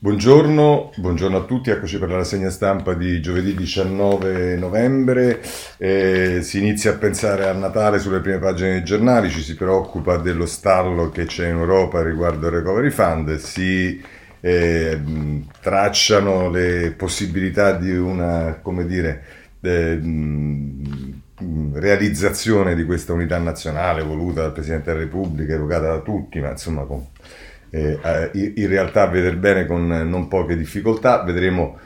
Buongiorno, buongiorno, a tutti, eccoci per la rassegna stampa di giovedì 19 novembre. Eh, si inizia a pensare a Natale sulle prime pagine dei giornali, ci si preoccupa dello stallo che c'è in Europa riguardo il recovery fund, si eh, tracciano le possibilità di una, come dire, eh, realizzazione di questa unità nazionale voluta dal Presidente della Repubblica, evocata da tutti, ma insomma con eh, eh in realtà a vedere bene con non poche difficoltà. Vedremo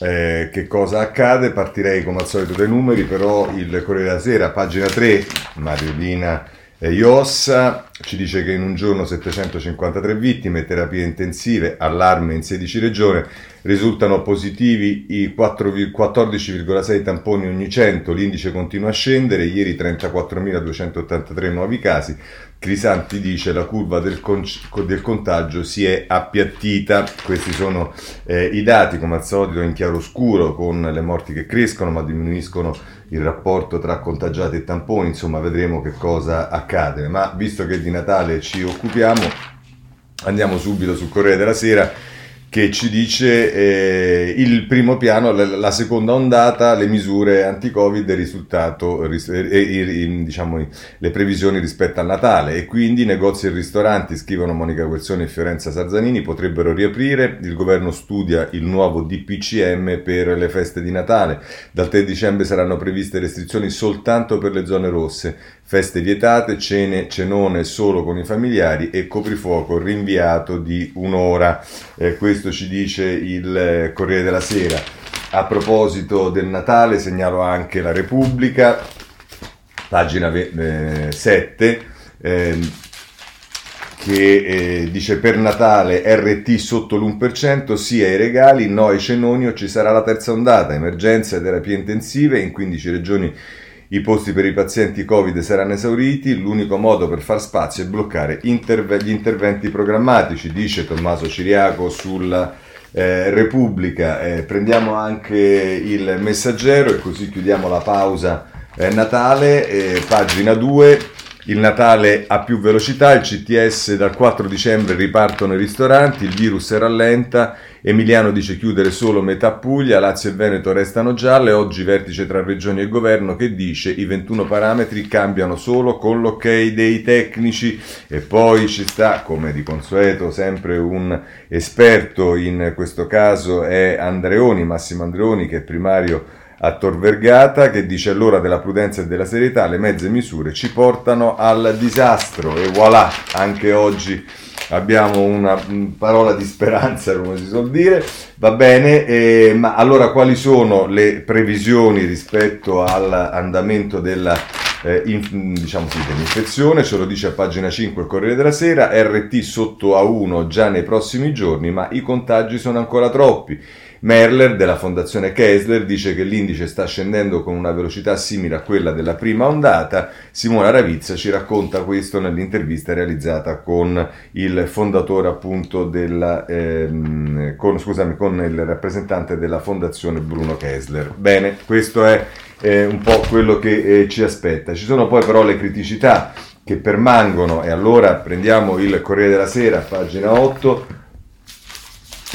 eh, che cosa accade. Partirei come al solito dai numeri, però il Corriere della Sera, pagina 3, Mariolina eh, Iossa ci dice che in un giorno 753 vittime, terapie intensive, allarme in 16 regioni, risultano positivi i 14,6 tamponi ogni 100, l'indice continua a scendere, ieri 34.283 nuovi casi, Crisanti dice la curva del, con- del contagio si è appiattita, questi sono eh, i dati come al solito in chiaroscuro con le morti che crescono ma diminuiscono il rapporto tra contagiati e tamponi, insomma vedremo che cosa accade, ma visto che di Natale ci occupiamo andiamo subito sul Corriere della Sera che ci dice eh, il primo piano, la, la, seconda ondata, le misure anti-Covid e risultato, eh, eh, diciamo, le previsioni rispetto al Natale. E quindi negozi e ristoranti, scrivono Monica Guerzoni e Fiorenza Sarzanini, potrebbero riaprire, il governo studia il nuovo DPCM per le feste di Natale, dal 3 dicembre saranno previste restrizioni soltanto per le zone rosse, feste vietate, cene, cenone solo con i familiari e coprifuoco rinviato di un'ora. Eh, questo ci dice il eh, Corriere della Sera. A proposito del Natale segnalo anche la Repubblica, pagina eh, 7. Ehm, che eh, dice per Natale RT sotto l'1%, sia i regali, no ai cenoni o ci sarà la terza ondata, emergenza e terapie intensive in 15 regioni i posti per i pazienti Covid saranno esauriti, l'unico modo per far spazio è bloccare interve- gli interventi programmatici, dice Tommaso Ciriaco sulla eh, Repubblica. Eh, prendiamo anche il messaggero e così chiudiamo la pausa eh, Natale, eh, pagina 2. Il Natale a più velocità, il CTS dal 4 dicembre ripartono i ristoranti, il virus rallenta, Emiliano dice chiudere solo metà Puglia, Lazio e Veneto restano gialle, oggi vertice tra regioni e governo che dice i 21 parametri cambiano solo con l'ok dei tecnici. E poi ci sta, come di consueto, sempre un esperto, in questo caso è Andreoni, Massimo Andreoni che è primario a Tor Vergata che dice all'ora della prudenza e della serietà le mezze misure ci portano al disastro e voilà, anche oggi abbiamo una parola di speranza, come si suol dire, va bene, eh, ma allora quali sono le previsioni rispetto all'andamento della, eh, in, diciamo sì, dell'infezione? Ce lo dice a pagina 5 il Corriere della Sera, RT sotto a 1 già nei prossimi giorni, ma i contagi sono ancora troppi. Merler della fondazione Kessler dice che l'indice sta scendendo con una velocità simile a quella della prima ondata. Simona Ravizza ci racconta questo nell'intervista realizzata con il fondatore appunto della, ehm, con, scusami, con il rappresentante della fondazione Bruno Kessler. Bene, questo è eh, un po' quello che eh, ci aspetta. Ci sono poi però le criticità che permangono e allora prendiamo il Corriere della Sera, pagina 8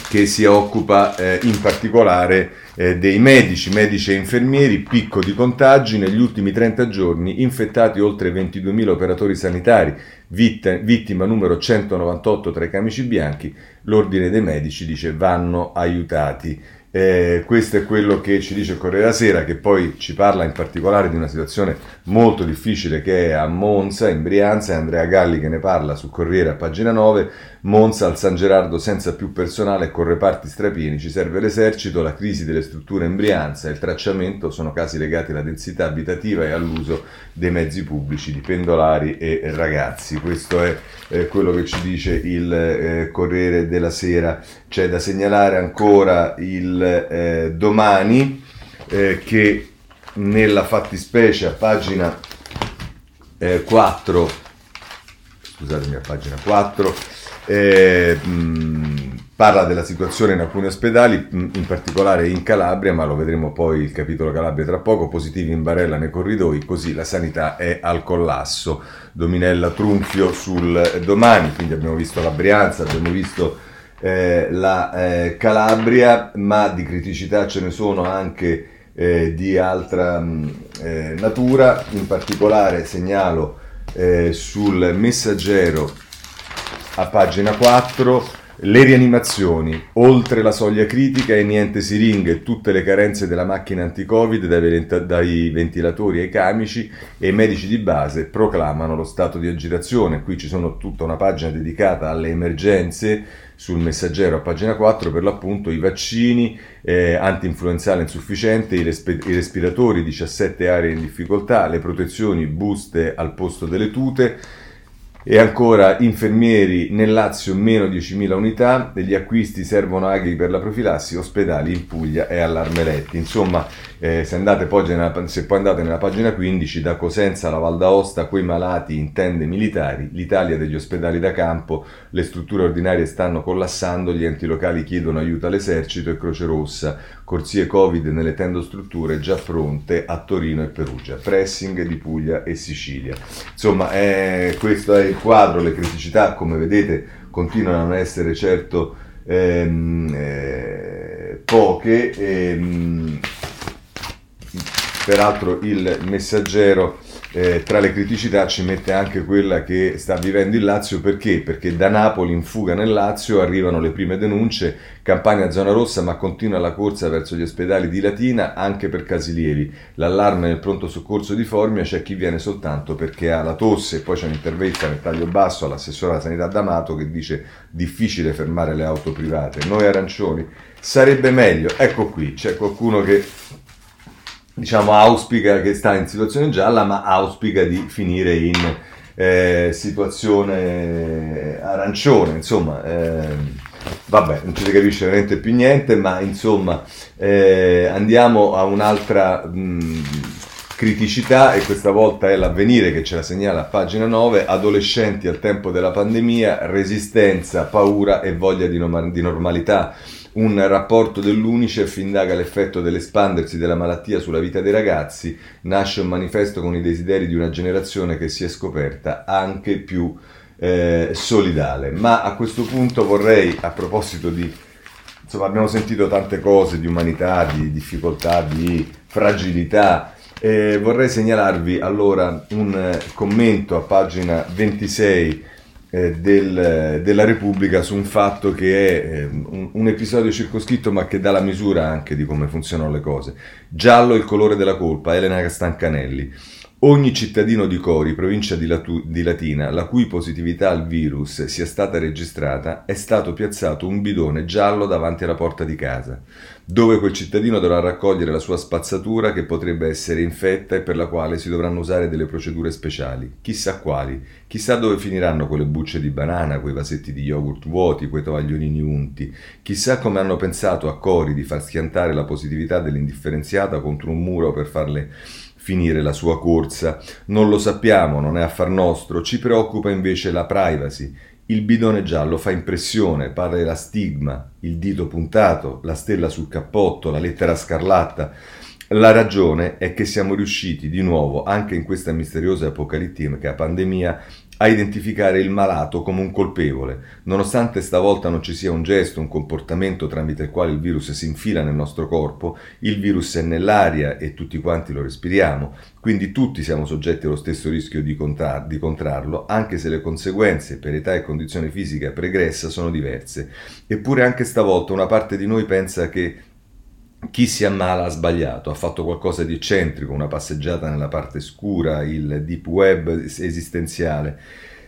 che si occupa eh, in particolare eh, dei medici, medici e infermieri, picco di contagi, negli ultimi 30 giorni infettati oltre 22.000 operatori sanitari, vitt- vittima numero 198 tra i camici bianchi, l'ordine dei medici dice vanno aiutati. Eh, questo è quello che ci dice il Corriere della Sera, che poi ci parla in particolare di una situazione molto difficile che è a Monza, in Brianza, e Andrea Galli che ne parla su Corriere a pagina 9. Monza al San Gerardo senza più personale e con reparti strapieni, ci serve l'esercito, la crisi delle strutture in Brianza il tracciamento sono casi legati alla densità abitativa e all'uso dei mezzi pubblici di pendolari e ragazzi. Questo è eh, quello che ci dice il eh, Corriere della Sera. C'è da segnalare ancora il eh, domani eh, che nella fattispecie a pagina 4, eh, scusatemi a pagina 4, eh, mh, parla della situazione in alcuni ospedali, in particolare in Calabria, ma lo vedremo poi il capitolo Calabria tra poco, positivi in barella nei corridoi, così la sanità è al collasso. Dominella Trunfio sul domani, quindi abbiamo visto la Brianza, abbiamo visto eh, la eh, Calabria, ma di criticità ce ne sono anche eh, di altra mh, eh, natura, in particolare segnalo eh, sul messaggero a pagina 4 le rianimazioni, oltre la soglia critica e niente siringhe tutte le carenze della macchina anti-Covid dai, dai ventilatori ai camici e i medici di base proclamano lo stato di agitazione. Qui ci sono tutta una pagina dedicata alle emergenze sul messaggero a pagina 4 per l'appunto i vaccini eh, anti-influenzale insufficiente, i, resp- i respiratori, 17 aree in difficoltà, le protezioni buste al posto delle tute e ancora infermieri nel Lazio meno 10.000 unità, degli acquisti servono aghi per la profilassi, ospedali in Puglia e allarme Insomma, eh, se, andate poi se poi andate nella pagina 15, da Cosenza alla Val d'Aosta, quei malati in tende militari, l'Italia degli ospedali da campo, le strutture ordinarie stanno collassando, gli enti locali chiedono aiuto all'esercito e Croce Rossa, corsie Covid nelle tendostrutture già pronte a Torino e Perugia, pressing di Puglia e Sicilia. Insomma, eh, questo è il quadro, le criticità come vedete continuano a non essere certo ehm, eh, poche. Ehm, peraltro il messaggero eh, tra le criticità ci mette anche quella che sta vivendo il Lazio perché? Perché da Napoli in fuga nel Lazio arrivano le prime denunce, campagna zona rossa ma continua la corsa verso gli ospedali di Latina anche per casi. L'allarme nel pronto soccorso di Formia c'è chi viene soltanto perché ha la tosse, poi c'è un'intervista nel taglio basso all'assessore alla sanità D'Amato che dice difficile fermare le auto private. Noi arancioni sarebbe meglio, ecco qui c'è qualcuno che diciamo, auspica che sta in situazione gialla, ma auspica di finire in eh, situazione arancione, insomma. Eh, vabbè, non ci si capisce veramente più niente, ma insomma eh, andiamo a un'altra mh, criticità e questa volta è l'avvenire che ce la segnala a pagina 9, adolescenti al tempo della pandemia, resistenza, paura e voglia di, no- di normalità un rapporto dell'UNICEF indaga l'effetto dell'espandersi della malattia sulla vita dei ragazzi, nasce un manifesto con i desideri di una generazione che si è scoperta anche più eh, solidale. Ma a questo punto vorrei, a proposito di... Insomma, abbiamo sentito tante cose di umanità, di difficoltà, di fragilità. Eh, vorrei segnalarvi allora un eh, commento a pagina 26 eh, del, della Repubblica su un fatto che è eh, un, un, episodio circoscritto ma che dà la misura anche di come funzionano le cose. Giallo il colore della colpa, Elena Stancanelli. Ogni cittadino di Cori, provincia di, Latu- di, Latina, la cui positività al virus sia stata registrata, è stato piazzato un bidone giallo davanti alla porta di casa dove quel cittadino dovrà raccogliere la sua spazzatura che potrebbe essere infetta e per la quale si dovranno usare delle procedure speciali. Chissà quali, chissà dove finiranno quelle bucce di banana, quei vasetti di yogurt vuoti, quei tovagliolini unti, chissà come hanno pensato a Cori di far schiantare la positività dell'indifferenziata contro un muro per farle finire la sua corsa. Non lo sappiamo, non è affar nostro, ci preoccupa invece la privacy, il bidone giallo fa impressione, pare la stigma, il dito puntato, la stella sul cappotto, la lettera scarlatta. La ragione è che siamo riusciti di nuovo, anche in questa misteriosa apocalittica pandemia, a identificare il malato come un colpevole, nonostante stavolta non ci sia un gesto, un comportamento tramite il quale il virus si infila nel nostro corpo, il virus è nell'aria e tutti quanti lo respiriamo, quindi tutti siamo soggetti allo stesso rischio di, contar- di contrarlo, anche se le conseguenze per età e condizione fisica pregressa sono diverse. Eppure anche stavolta una parte di noi pensa che chi si ammala ha sbagliato, ha fatto qualcosa di eccentrico, una passeggiata nella parte scura, il deep web esistenziale.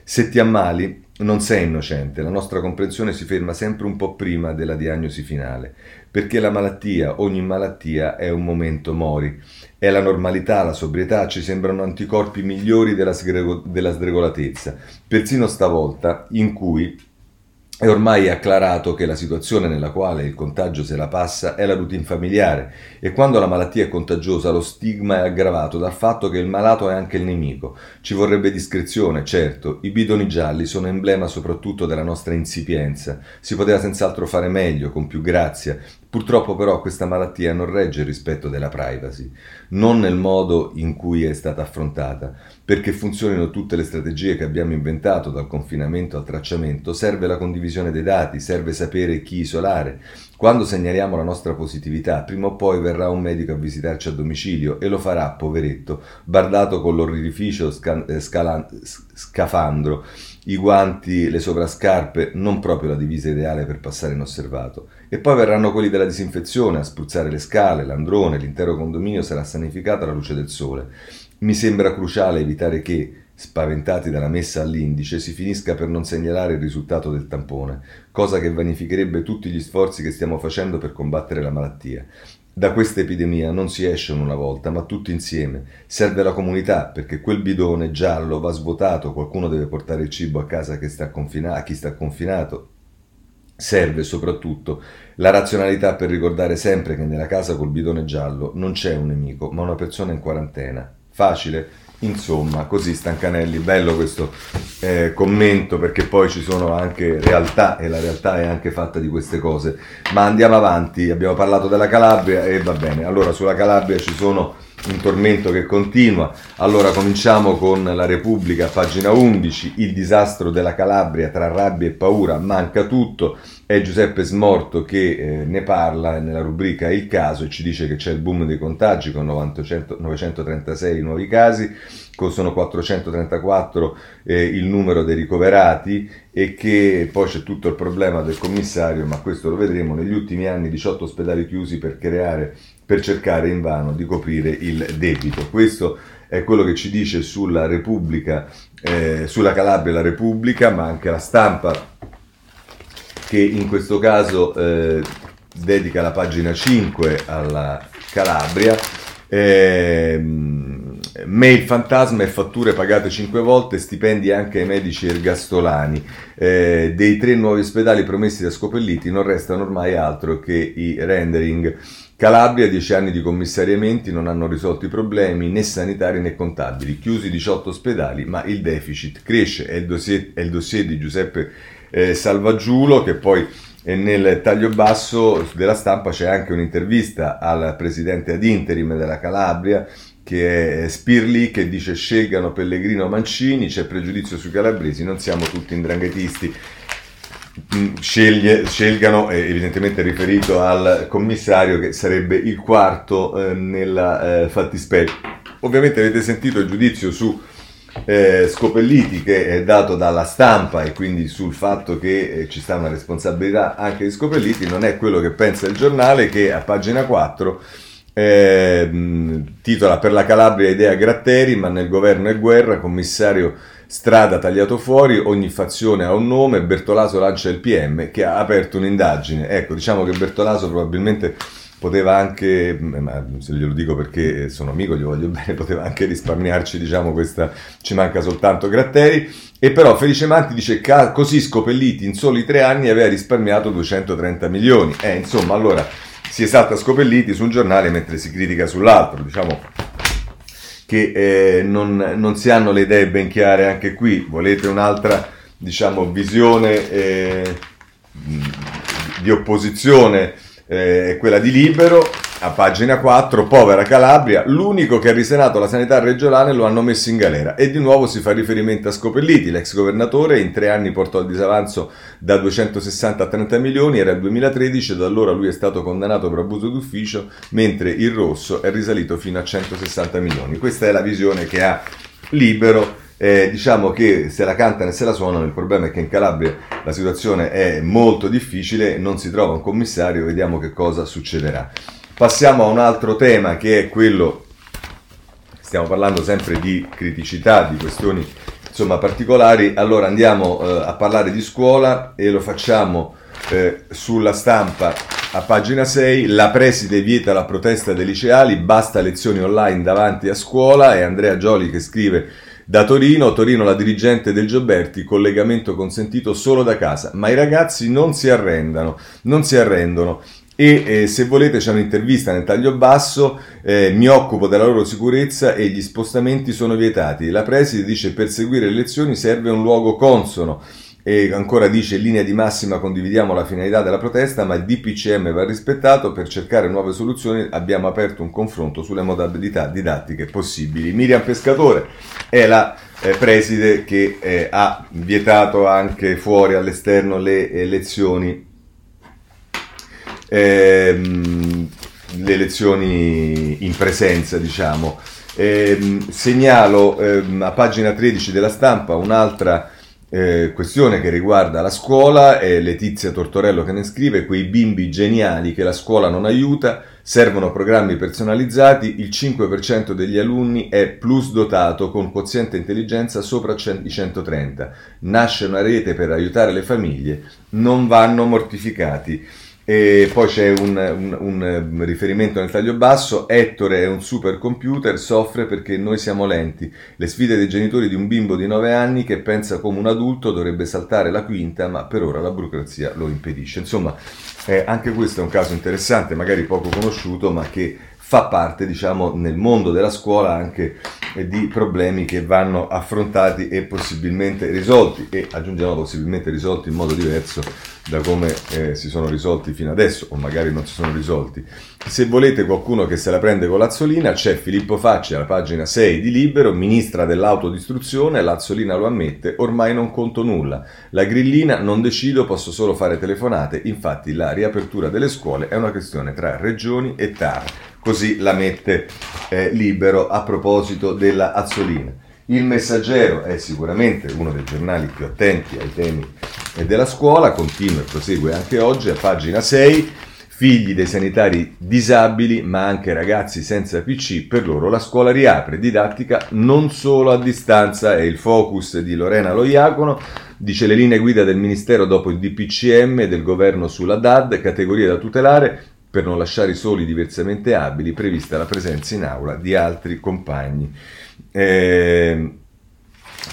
Se ti ammali non sei innocente, la nostra comprensione si ferma sempre un po' prima della diagnosi finale, perché la malattia, ogni malattia è un momento mori, è la normalità, la sobrietà, ci sembrano anticorpi migliori della, sgrego- della sdregolatezza, persino stavolta in cui è ormai acclarato che la situazione nella quale il contagio se la passa è la routine familiare e quando la malattia è contagiosa lo stigma è aggravato dal fatto che il malato è anche il nemico. Ci vorrebbe discrezione, certo, i bidoni gialli sono emblema soprattutto della nostra insipienza. Si poteva senz'altro fare meglio, con più grazia, Purtroppo però questa malattia non regge il rispetto della privacy, non nel modo in cui è stata affrontata. Perché funzionino tutte le strategie che abbiamo inventato, dal confinamento al tracciamento, serve la condivisione dei dati, serve sapere chi isolare. Quando segnaliamo la nostra positività, prima o poi verrà un medico a visitarci a domicilio e lo farà, poveretto, bardato con l'orrificio eh, scafandro i guanti, le sovrascarpe, non proprio la divisa ideale per passare inosservato. E poi verranno quelli della disinfezione a spruzzare le scale, l'androne, l'intero condominio sarà sanificato alla luce del sole. Mi sembra cruciale evitare che, spaventati dalla messa all'indice, si finisca per non segnalare il risultato del tampone, cosa che vanificherebbe tutti gli sforzi che stiamo facendo per combattere la malattia. Da questa epidemia non si esce una volta, ma tutti insieme. Serve la comunità, perché quel bidone giallo va svuotato, qualcuno deve portare il cibo a casa sta confina- a chi sta confinato. Serve soprattutto la razionalità per ricordare sempre che nella casa col bidone giallo non c'è un nemico, ma una persona in quarantena. Facile? Insomma, così Stancanelli, bello questo eh, commento perché poi ci sono anche realtà e la realtà è anche fatta di queste cose. Ma andiamo avanti, abbiamo parlato della Calabria e va bene. Allora, sulla Calabria ci sono un tormento che continua. Allora cominciamo con la Repubblica, pagina 11, il disastro della Calabria tra rabbia e paura, manca tutto. È Giuseppe Smorto che eh, ne parla nella rubrica Il caso e ci dice che c'è il boom dei contagi con 900, 936 nuovi casi, sono 434 eh, il numero dei ricoverati e che poi c'è tutto il problema del commissario, ma questo lo vedremo, negli ultimi anni 18 ospedali chiusi per creare per cercare invano di coprire il debito. Questo è quello che ci dice sulla Repubblica, eh, sulla Calabria la Repubblica, ma anche la stampa che in questo caso eh, dedica la pagina 5 alla Calabria. Eh, mail fantasma e fatture pagate 5 volte, stipendi anche ai medici ergastolani. Eh, dei tre nuovi ospedali promessi da Scopelliti non restano ormai altro che i rendering. Calabria, 10 anni di commissariamenti non hanno risolto i problemi né sanitari né contabili. Chiusi 18 ospedali, ma il deficit cresce. È il dossier, è il dossier di Giuseppe eh, Salvaggiulo, che poi eh, nel taglio basso della stampa c'è anche un'intervista al presidente ad interim della Calabria, che è Spirli, che dice scelgano Pellegrino Mancini, c'è pregiudizio sui calabresi, non siamo tutti indranghetisti. Sceglie, scelgano, eh, evidentemente riferito al commissario che sarebbe il quarto eh, nella eh, fattispecie. Ovviamente avete sentito il giudizio su eh, Scopelliti che è dato dalla stampa e quindi sul fatto che eh, ci sta una responsabilità anche di Scopelliti, non è quello che pensa il giornale che a pagina 4 eh, titola per la Calabria idea Gratteri, ma nel governo è guerra, commissario strada tagliato fuori, ogni fazione ha un nome, Bertolaso lancia il PM che ha aperto un'indagine. Ecco, diciamo che Bertolaso probabilmente poteva anche, ma se glielo dico perché sono amico, gli voglio bene, poteva anche risparmiarci, diciamo, questa, ci manca soltanto Gratteri, e però Felice Manti dice così Scopelliti in soli tre anni aveva risparmiato 230 milioni, eh, insomma, allora si esalta Scopelliti su un giornale mentre si critica sull'altro, diciamo che eh, non, non, si hanno le idee ben chiare anche qui, volete un'altra, diciamo, visione eh, di opposizione eh, quella di Libero, a pagina 4, povera Calabria, l'unico che ha risenato la sanità regionale lo hanno messo in galera e di nuovo si fa riferimento a Scopelliti, l'ex governatore in tre anni portò il disavanzo da 260 a 30 milioni, era il 2013 e da allora lui è stato condannato per abuso d'ufficio, mentre il rosso è risalito fino a 160 milioni. Questa è la visione che ha Libero eh, diciamo che se la cantano e se la suonano, il problema è che in Calabria la situazione è molto difficile, non si trova un commissario, vediamo che cosa succederà. Passiamo a un altro tema che è quello, stiamo parlando sempre di criticità, di questioni insomma particolari, allora andiamo eh, a parlare di scuola e lo facciamo eh, sulla stampa a pagina 6, la preside vieta la protesta dei liceali, basta lezioni online davanti a scuola, è Andrea Gioli che scrive da Torino, Torino la dirigente del Gioberti, collegamento consentito solo da casa, ma i ragazzi non si arrendano, non si arrendono. E eh, se volete c'è un'intervista nel taglio basso, eh, mi occupo della loro sicurezza e gli spostamenti sono vietati. La preside dice per seguire le lezioni serve un luogo consono E ancora dice, in linea di massima condividiamo la finalità della protesta, ma il DPCM va rispettato. Per cercare nuove soluzioni abbiamo aperto un confronto sulle modalità didattiche possibili. Miriam Pescatore è la eh, preside che eh, ha vietato anche fuori all'esterno le eh, lezioni. Ehm, le lezioni in presenza, diciamo. Ehm, segnalo ehm, a pagina 13 della stampa un'altra eh, questione che riguarda la scuola, è Letizia Tortorello che ne scrive, quei bimbi geniali che la scuola non aiuta, servono programmi personalizzati, il 5% degli alunni è plus dotato con quoziente intelligenza sopra i 130, nasce una rete per aiutare le famiglie, non vanno mortificati. E poi c'è un, un, un, riferimento nel taglio basso, Ettore è un supercomputer, soffre perché noi siamo lenti. Le sfide dei genitori di un bimbo di 9 anni che pensa come un adulto dovrebbe saltare la quinta, ma per ora la burocrazia lo impedisce. Insomma, eh, anche questo è un caso interessante, magari poco conosciuto, ma che fa parte, diciamo, nel mondo della scuola anche eh, di problemi che vanno affrontati e possibilmente risolti e aggiungiamo possibilmente risolti in modo diverso da come eh, si sono risolti fino adesso o magari non si sono risolti. Se volete qualcuno che se la prende con l'Azzolina c'è Filippo Facci alla pagina 6 di Libero, ministra dell'autodistruzione, l'Azzolina lo ammette, ormai non conto nulla. La grillina non decido, posso solo fare telefonate, infatti la riapertura delle scuole è una questione tra regioni e TAR. Così la mette eh, Libero a proposito della Azzolina. Il Messaggero è sicuramente uno dei giornali più attenti ai temi della scuola, continua e prosegue anche oggi a pagina 6. Figli dei sanitari disabili, ma anche ragazzi senza PC, per loro la scuola riapre, didattica non solo a distanza, è il focus di Lorena Loiacono, dice le linee guida del Ministero dopo il DPCM del governo sulla DAD, categorie da tutelare, per non lasciare soli diversamente abili, prevista la presenza in aula di altri compagni. Eh,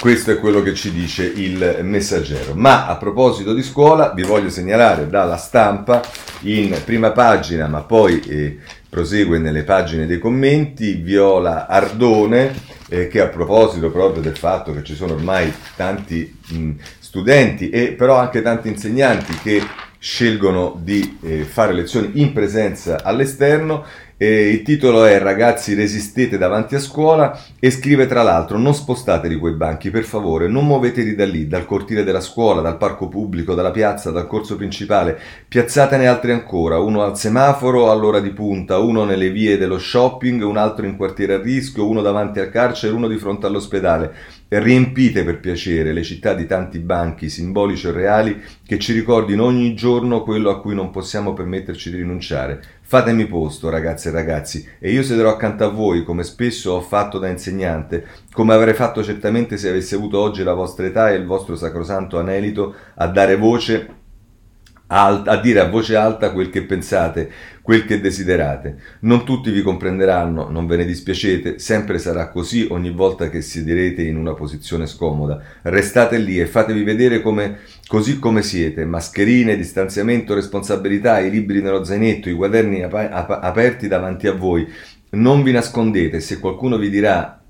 questo è quello che ci dice il messaggero. Ma a proposito di scuola, vi voglio segnalare dalla stampa in prima pagina, ma poi eh, prosegue nelle pagine dei commenti, Viola Ardone, eh, che a proposito proprio del fatto che ci sono ormai tanti mh, studenti e però anche tanti insegnanti che scelgono di eh, fare lezioni in presenza all'esterno, eh, il titolo è Ragazzi resistete davanti a scuola e scrive tra l'altro non spostatevi quei banchi per favore, non muovetevi da lì, dal cortile della scuola, dal parco pubblico, dalla piazza, dal corso principale, piazzatene altri ancora, uno al semaforo all'ora di punta, uno nelle vie dello shopping, un altro in quartiere a rischio, uno davanti al carcere, uno di fronte all'ospedale. Riempite per piacere le città di tanti banchi simbolici o reali che ci ricordino ogni giorno quello a cui non possiamo permetterci di rinunciare. Fatemi posto, ragazze e ragazzi, e io sederò accanto a voi, come spesso ho fatto da insegnante, come avrei fatto certamente se avessi avuto oggi la vostra età e il vostro sacrosanto anelito a dare voce a dire a voce alta quel che pensate, quel che desiderate. Non tutti vi comprenderanno, non ve ne dispiacete, sempre sarà così ogni volta che siederete in una posizione scomoda. Restate lì e fatevi vedere come, così come siete, mascherine, distanziamento, responsabilità, i libri nello zainetto, i quaderni ap- aperti davanti a voi. Non vi nascondete, se qualcuno vi dirà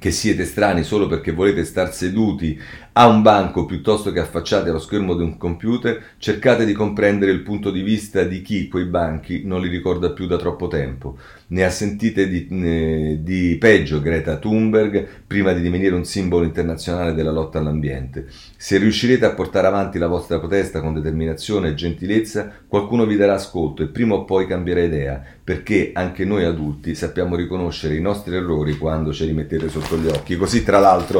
che siete strani solo perché volete star seduti a un banco piuttosto che affacciati allo schermo di un computer, cercate di comprendere il punto di vista di chi quei banchi non li ricorda più da troppo tempo. Ne ha sentite di, di peggio Greta Thunberg prima di divenire un simbolo internazionale della lotta all'ambiente. Se riuscirete a portare avanti la vostra protesta con determinazione e gentilezza, qualcuno vi darà ascolto e prima o poi cambierà idea, perché anche noi adulti sappiamo riconoscere i nostri errori quando ce li mettete sotto gli occhi. Così, tra l'altro,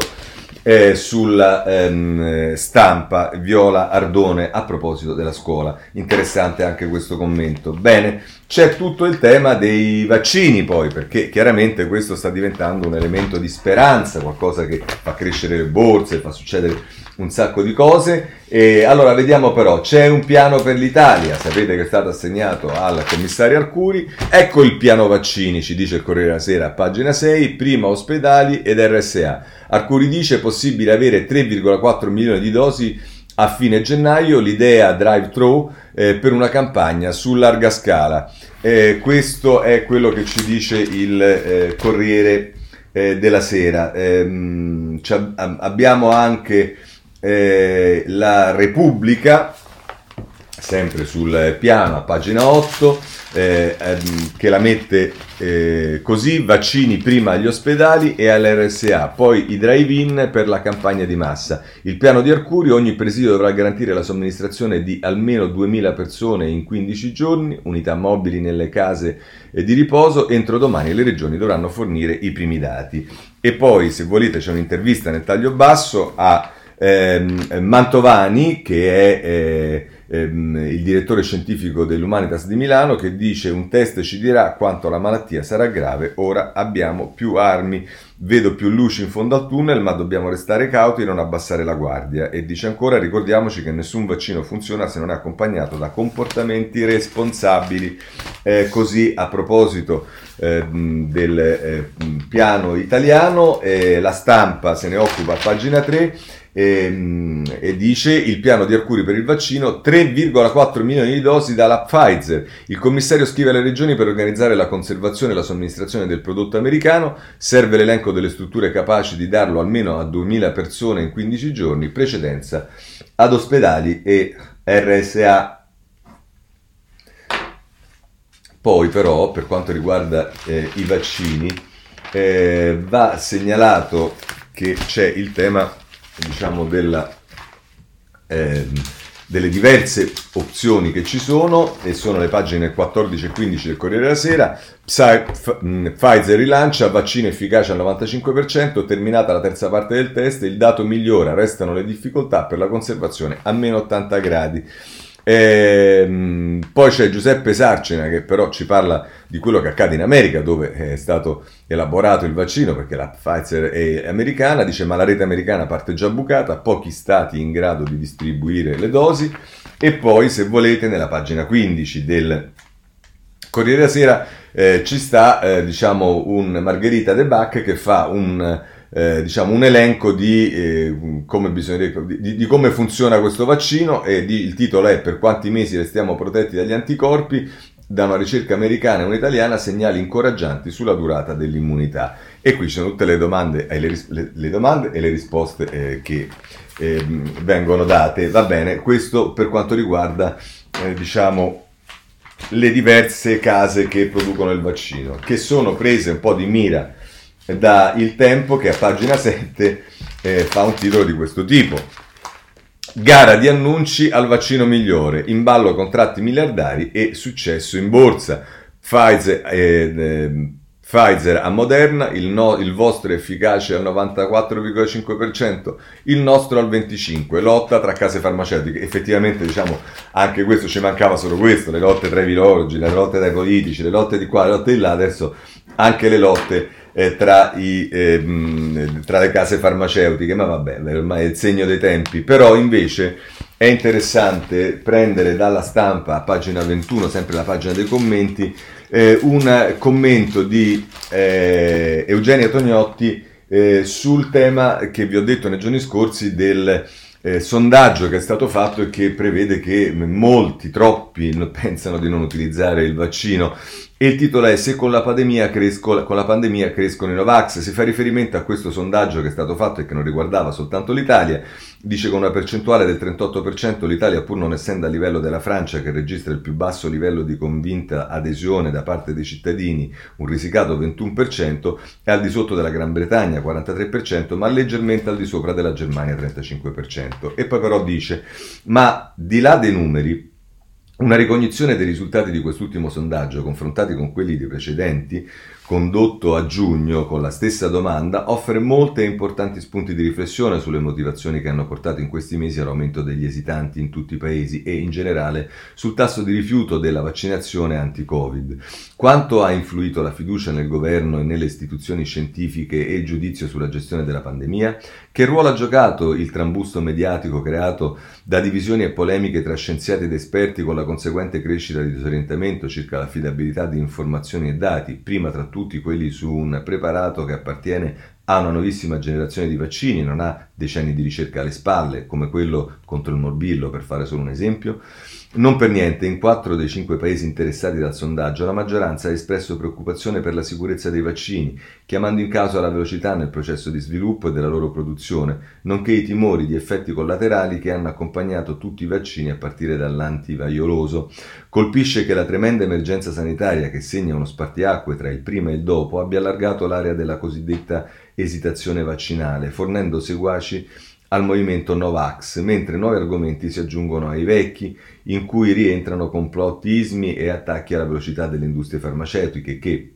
eh, sulla ehm, stampa Viola Ardone a proposito della scuola. Interessante anche questo commento. Bene, c'è tutto il tema dei vaccini poi, perché chiaramente questo sta diventando un elemento di speranza, qualcosa che fa crescere le borse, fa succedere un sacco di cose. E allora vediamo però, c'è un piano per l'Italia, sapete che è stato assegnato al commissario Arcuri, ecco il piano vaccini, ci dice il Corriere della Sera pagina 6, prima ospedali ed RSA. Arcuri dice è possibile avere 3,4 milioni di dosi a fine gennaio, l'idea drive-thru eh, per una campagna su larga scala. Eh, questo è quello che ci dice il eh, Corriere eh, della Sera. Ehm, abbiamo anche eh, la Repubblica, sempre sul piano a pagina 8, eh, ehm, che la mette eh, così, vaccini prima agli ospedali e all'RSA, poi i drive-in per la campagna di massa. Il piano di Arcuri, ogni presidio dovrà garantire la somministrazione di almeno 2000 persone in 15 giorni, unità mobili nelle case eh, di riposo, entro domani le regioni dovranno fornire i primi dati. E poi, se volete, c'è un'intervista nel taglio basso a ehm, Mantovani, che è eh, ehm, il direttore scientifico dell'Humanitas di Milano, che dice un test ci dirà quanto la malattia sarà grave, ora abbiamo più armi, vedo più luci in fondo al tunnel, ma dobbiamo restare cauti e non abbassare la guardia. E dice ancora, ricordiamoci che nessun vaccino funziona se non è accompagnato da comportamenti responsabili. Eh, così a proposito eh, del piano italiano, eh, la stampa se ne occupa a pagina 3 e, ehm, e, dice il piano di Arcuri per il vaccino 3,4 milioni di dosi dalla Pfizer. Il commissario scrive alle regioni per organizzare la conservazione e la somministrazione del prodotto americano. Serve l'elenco delle strutture capaci di darlo almeno a 2000 persone in 15 giorni, precedenza ad ospedali e RSA. Poi però, per quanto riguarda eh, i vaccini, eh, va segnalato che c'è il tema diciamo, della, eh, delle diverse opzioni che ci sono e sono le pagine 14 e 15 del Corriere della Sera. Pfizer rilancia, vaccino efficace al 95%, terminata la terza parte del test, il dato migliora, restano le difficoltà per la conservazione a meno 80 gradi. E, ehm, poi c'è Giuseppe Sarcina che però ci parla di quello che accade in America dove è stato elaborato il vaccino perché la Pfizer è americana, dice ma la rete americana parte già bucata, pochi stati in grado di distribuire le dosi e poi se volete nella pagina 15 del Corriere della Sera eh, ci sta eh, diciamo un Margherita De Bach che fa un eh, diciamo, un elenco di, eh, come di, di, come funziona questo vaccino e di, il titolo è Per quanti mesi restiamo protetti dagli anticorpi? Da una ricerca americana e un'italiana segnali incoraggianti sulla durata dell'immunità. E qui ci sono tutte le domande, eh, le, le, domande e le risposte eh, che ehm, vengono date. Va bene, questo per quanto riguarda eh, diciamo, le diverse case che producono il vaccino, che sono prese un po' di mira da Il Tempo che a pagina 7 eh, fa un titolo di questo tipo. Gara di annunci al vaccino migliore, in ballo contratti miliardari e successo in borsa. Pfizer, eh, eh, Pfizer a Moderna, il, no, il, vostro è efficace al 94,5%, il nostro al 25%, lotta tra case farmaceutiche. Effettivamente, diciamo, anche questo ci mancava solo questo, le lotte tra i virologi, le lotte tra i politici, le lotte di qua, le lotte di là, adesso anche le lotte eh, tra, i, eh, tra, le case farmaceutiche, ma vabbè, ormai è il segno dei tempi. Però invece è interessante prendere dalla stampa a pagina 21, sempre la pagina dei commenti, eh, un commento di eh, Eugenio Tognotti eh, sul tema che vi ho detto nei giorni scorsi del eh, sondaggio che è stato fatto e che prevede che molti, troppi, pensano di non utilizzare il vaccino e il titolo è Se con la, cresco, con la pandemia crescono i Novax. Si fa riferimento a questo sondaggio che è stato fatto e che non riguardava soltanto l'Italia. Dice con una percentuale del 38% l'Italia, pur non essendo a livello della Francia, che registra il più basso livello di convinta adesione da parte dei cittadini, un risicato 21%, è al di sotto della Gran Bretagna 43%, ma leggermente al di sopra della Germania 35%. E poi però dice, ma di là dei numeri, una ricognizione dei risultati di quest'ultimo sondaggio, confrontati con quelli dei precedenti, condotto a giugno con la stessa domanda, offre molti e importanti spunti di riflessione sulle motivazioni che hanno portato in questi mesi all'aumento degli esitanti in tutti i paesi e in generale sul tasso di rifiuto della vaccinazione anti-Covid. Quanto ha influito la fiducia nel governo e nelle istituzioni scientifiche e il giudizio sulla gestione della pandemia? Che ruolo ha giocato il trambusto mediatico creato da divisioni e polemiche tra scienziati ed esperti con la conseguente crescita di disorientamento circa l'affidabilità di informazioni e dati, prima tra tutti quelli su un preparato che appartiene a una nuovissima generazione di vaccini, non ha decenni di ricerca alle spalle, come quello contro il morbillo, per fare solo un esempio. Non per niente, in quattro dei cinque paesi interessati dal sondaggio, la maggioranza ha espresso preoccupazione per la sicurezza dei vaccini, chiamando in causa la velocità nel processo di sviluppo e della loro produzione, nonché i timori di effetti collaterali che hanno accompagnato tutti i vaccini a partire dall'antivaioloso. Colpisce che la tremenda emergenza sanitaria che segna uno spartiacque tra il prima e il dopo abbia allargato l'area della cosiddetta esitazione vaccinale, fornendo seguaci al movimento Novax, mentre nuovi argomenti si aggiungono ai vecchi, in cui rientrano complottismi e attacchi alla velocità delle industrie farmaceutiche che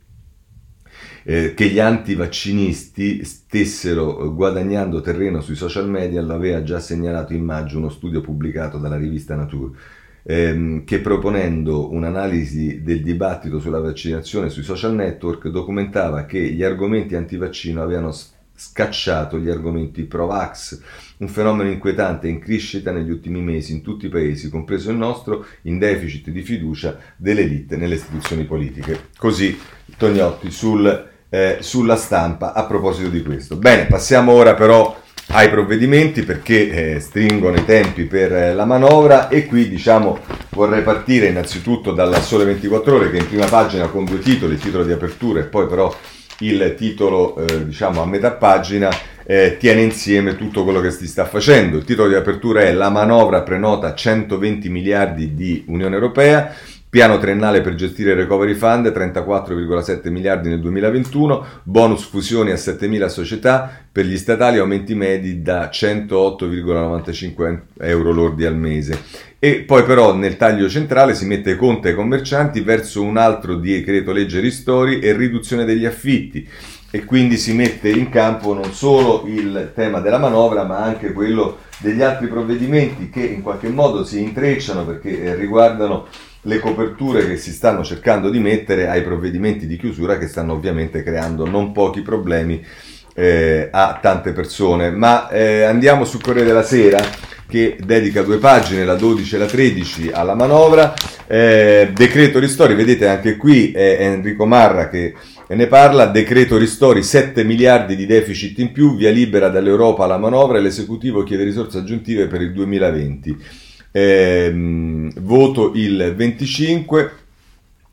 eh, che gli antivaccinisti stessero guadagnando terreno sui social media lo aveva già segnalato in maggio uno studio pubblicato dalla rivista Nature, ehm, che proponendo un'analisi del dibattito sulla vaccinazione sui social network documentava che gli argomenti antivaccino avevano scacciato gli argomenti pro-vax, un fenomeno inquietante in crescita negli ultimi mesi in tutti i paesi, compreso il nostro, in deficit di fiducia dell'elite nelle istituzioni politiche. Così Tognotti sul, eh, sulla stampa a proposito di questo. Bene, passiamo ora però ai provvedimenti perché eh, stringono i tempi per eh, la manovra e qui diciamo vorrei partire innanzitutto dalla Sole 24 ore che in prima pagina con due titoli, titolo di apertura e poi però il titolo eh, diciamo a metà pagina eh, tiene insieme tutto quello che si sta facendo. Il titolo di apertura è La manovra prenota 120 miliardi di Unione Europea. Piano triennale per gestire il recovery fund 34,7 miliardi nel 2021, bonus fusioni a 7.000 società, per gli statali aumenti medi da 108,95 euro lordi al mese. E poi però nel taglio centrale si mette conto ai commercianti verso un altro decreto legge ristori e riduzione degli affitti. E quindi si mette in campo non solo il tema della manovra ma anche quello degli altri provvedimenti che in qualche modo si intrecciano perché eh, riguardano le coperture che si stanno cercando di mettere ai provvedimenti di chiusura che stanno ovviamente creando non pochi problemi eh, a tante persone. Ma eh, andiamo sul Corriere della Sera che dedica due pagine, la 12 e la 13, alla manovra. Eh, decreto ristori, vedete anche qui è Enrico Marra che ne parla, decreto ristori 7 miliardi di deficit in più, via libera dall'Europa alla manovra e l'esecutivo chiede risorse aggiuntive per il 2020 eh, voto il 25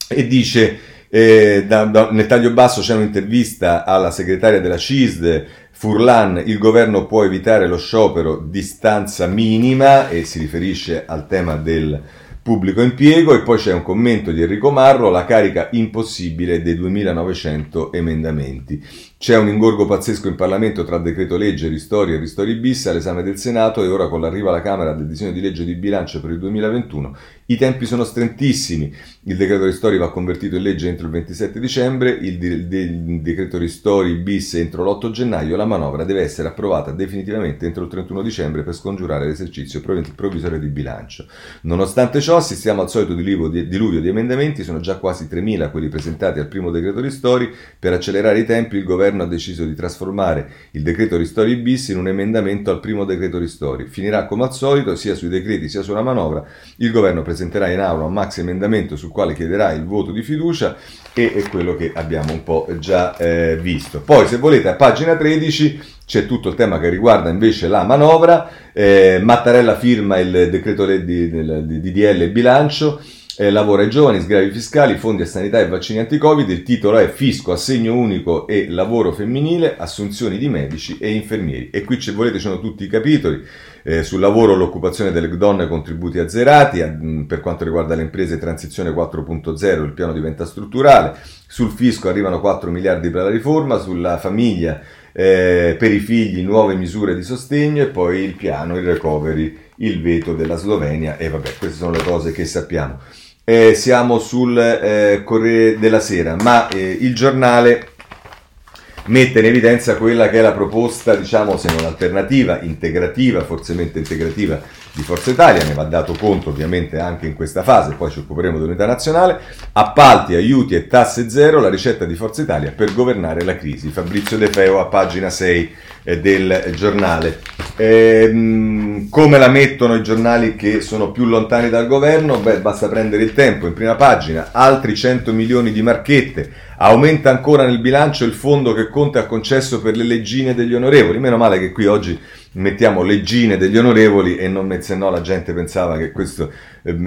e dice eh, da, da, nel taglio basso c'è un'intervista alla segretaria della CISD Furlan, il governo può evitare lo sciopero di stanza minima e si riferisce al tema del pubblico impiego e poi c'è un commento di Enrico Marro, la carica impossibile dei 2900 emendamenti. C'è un ingorgo pazzesco in Parlamento tra decreto legge, ristori e ristori bis all'esame del Senato e ora con l'arrivo alla Camera del disegno di legge di bilancio per il 2021 i tempi sono strentissimi. Il decreto ristori va convertito in legge entro il 27 dicembre, il, de- de- il decreto ristori bis entro l'8 gennaio, la manovra deve essere approvata definitivamente entro il 31 dicembre per scongiurare l'esercizio provvisorio di bilancio. Nonostante ciò assistiamo al solito diluvio di, diluvio di emendamenti, sono già quasi 3.000 quelli presentati al primo decreto ristori, per accelerare i tempi il governo governo ha deciso di trasformare il decreto ristori bis in un emendamento al primo decreto ristori. Finirà come al solito, sia sui decreti sia sulla manovra, il governo presenterà in aula un maxi emendamento sul quale chiederà il voto di fiducia e è quello che abbiamo un po' già eh, visto. Poi se volete a pagina 13 c'è tutto il tema che riguarda invece la manovra, eh, Mattarella firma il decreto di, di, di, di DL bilancio, eh, lavoro ai giovani, sgravi fiscali, fondi a sanità e vaccini anti-covid. Il titolo è Fisco, assegno unico e lavoro femminile, assunzioni di medici e infermieri. E qui se volete ci sono tutti i capitoli. Eh, sul lavoro, l'occupazione delle donne, contributi azzerati, a, per quanto riguarda le imprese, transizione 4.0, il piano diventa strutturale, sul fisco arrivano 4 miliardi per la riforma, sulla famiglia, eh, per i figli nuove misure di sostegno e poi il piano, il recovery, il veto della Slovenia e vabbè, queste sono le cose che sappiamo eh, siamo sul eh, Corriere della Sera, ma eh, il giornale mette in evidenza quella che è la proposta, diciamo, se non alternativa, integrativa, forsemente integrativa di Forza Italia, ne va dato conto ovviamente anche in questa fase, poi ci occuperemo dell'unità nazionale, appalti, aiuti e tasse zero, la ricetta di Forza Italia per governare la crisi. Fabrizio De Feo a pagina 6 eh, del giornale. Ehm, come la mettono i giornali che sono più lontani dal governo? Beh, basta prendere il tempo, in prima pagina, altri 100 milioni di marchette, aumenta ancora nel bilancio il fondo che Conte ha concesso per le leggine degli onorevoli, meno male che qui oggi mettiamo leggine degli onorevoli e non, se no la gente pensava che questi eh,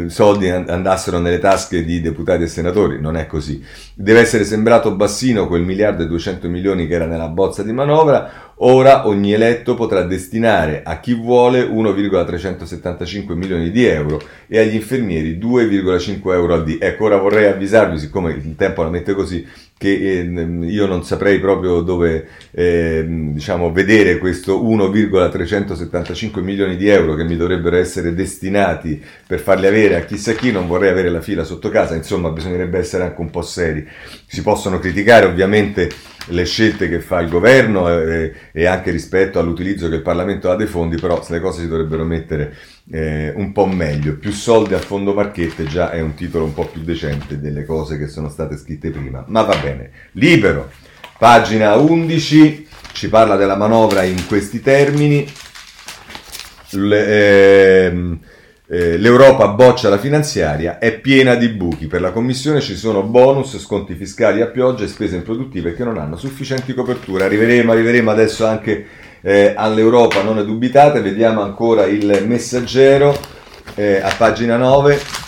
soldi andassero nelle tasche di deputati e senatori, non è così. Deve essere sembrato bassino quel miliardo e 200 milioni che era nella bozza di manovra, ora ogni eletto potrà destinare a chi vuole 1,375 milioni di euro e agli infermieri 2,5 euro al dì. Ecco, ora vorrei avvisarvi, siccome il tempo la mette così, che eh, io non saprei proprio dove eh, diciamo, vedere questo 1,375 milioni di euro che mi dovrebbero essere destinati per farli avere a chissà chi, non vorrei avere la fila sotto casa, insomma bisognerebbe essere anche un po' seri. Si possono criticare ovviamente le scelte che fa il governo eh, e anche rispetto all'utilizzo che il Parlamento ha dei fondi, però le cose si dovrebbero mettere eh, un po' meglio. Più soldi a fondo marchette già è un titolo un po' più decente delle cose che sono state scritte prima, ma va bene. Libero, pagina 11, ci parla della manovra in questi termini. Le, ehm, eh, L'Europa boccia la finanziaria, è piena di buchi. Per la Commissione ci sono bonus, sconti fiscali a pioggia e spese improduttive che non hanno sufficienti coperture. Arriveremo, arriveremo adesso anche eh, all'Europa, non ne dubitate. Vediamo ancora il messaggero eh, a pagina 9.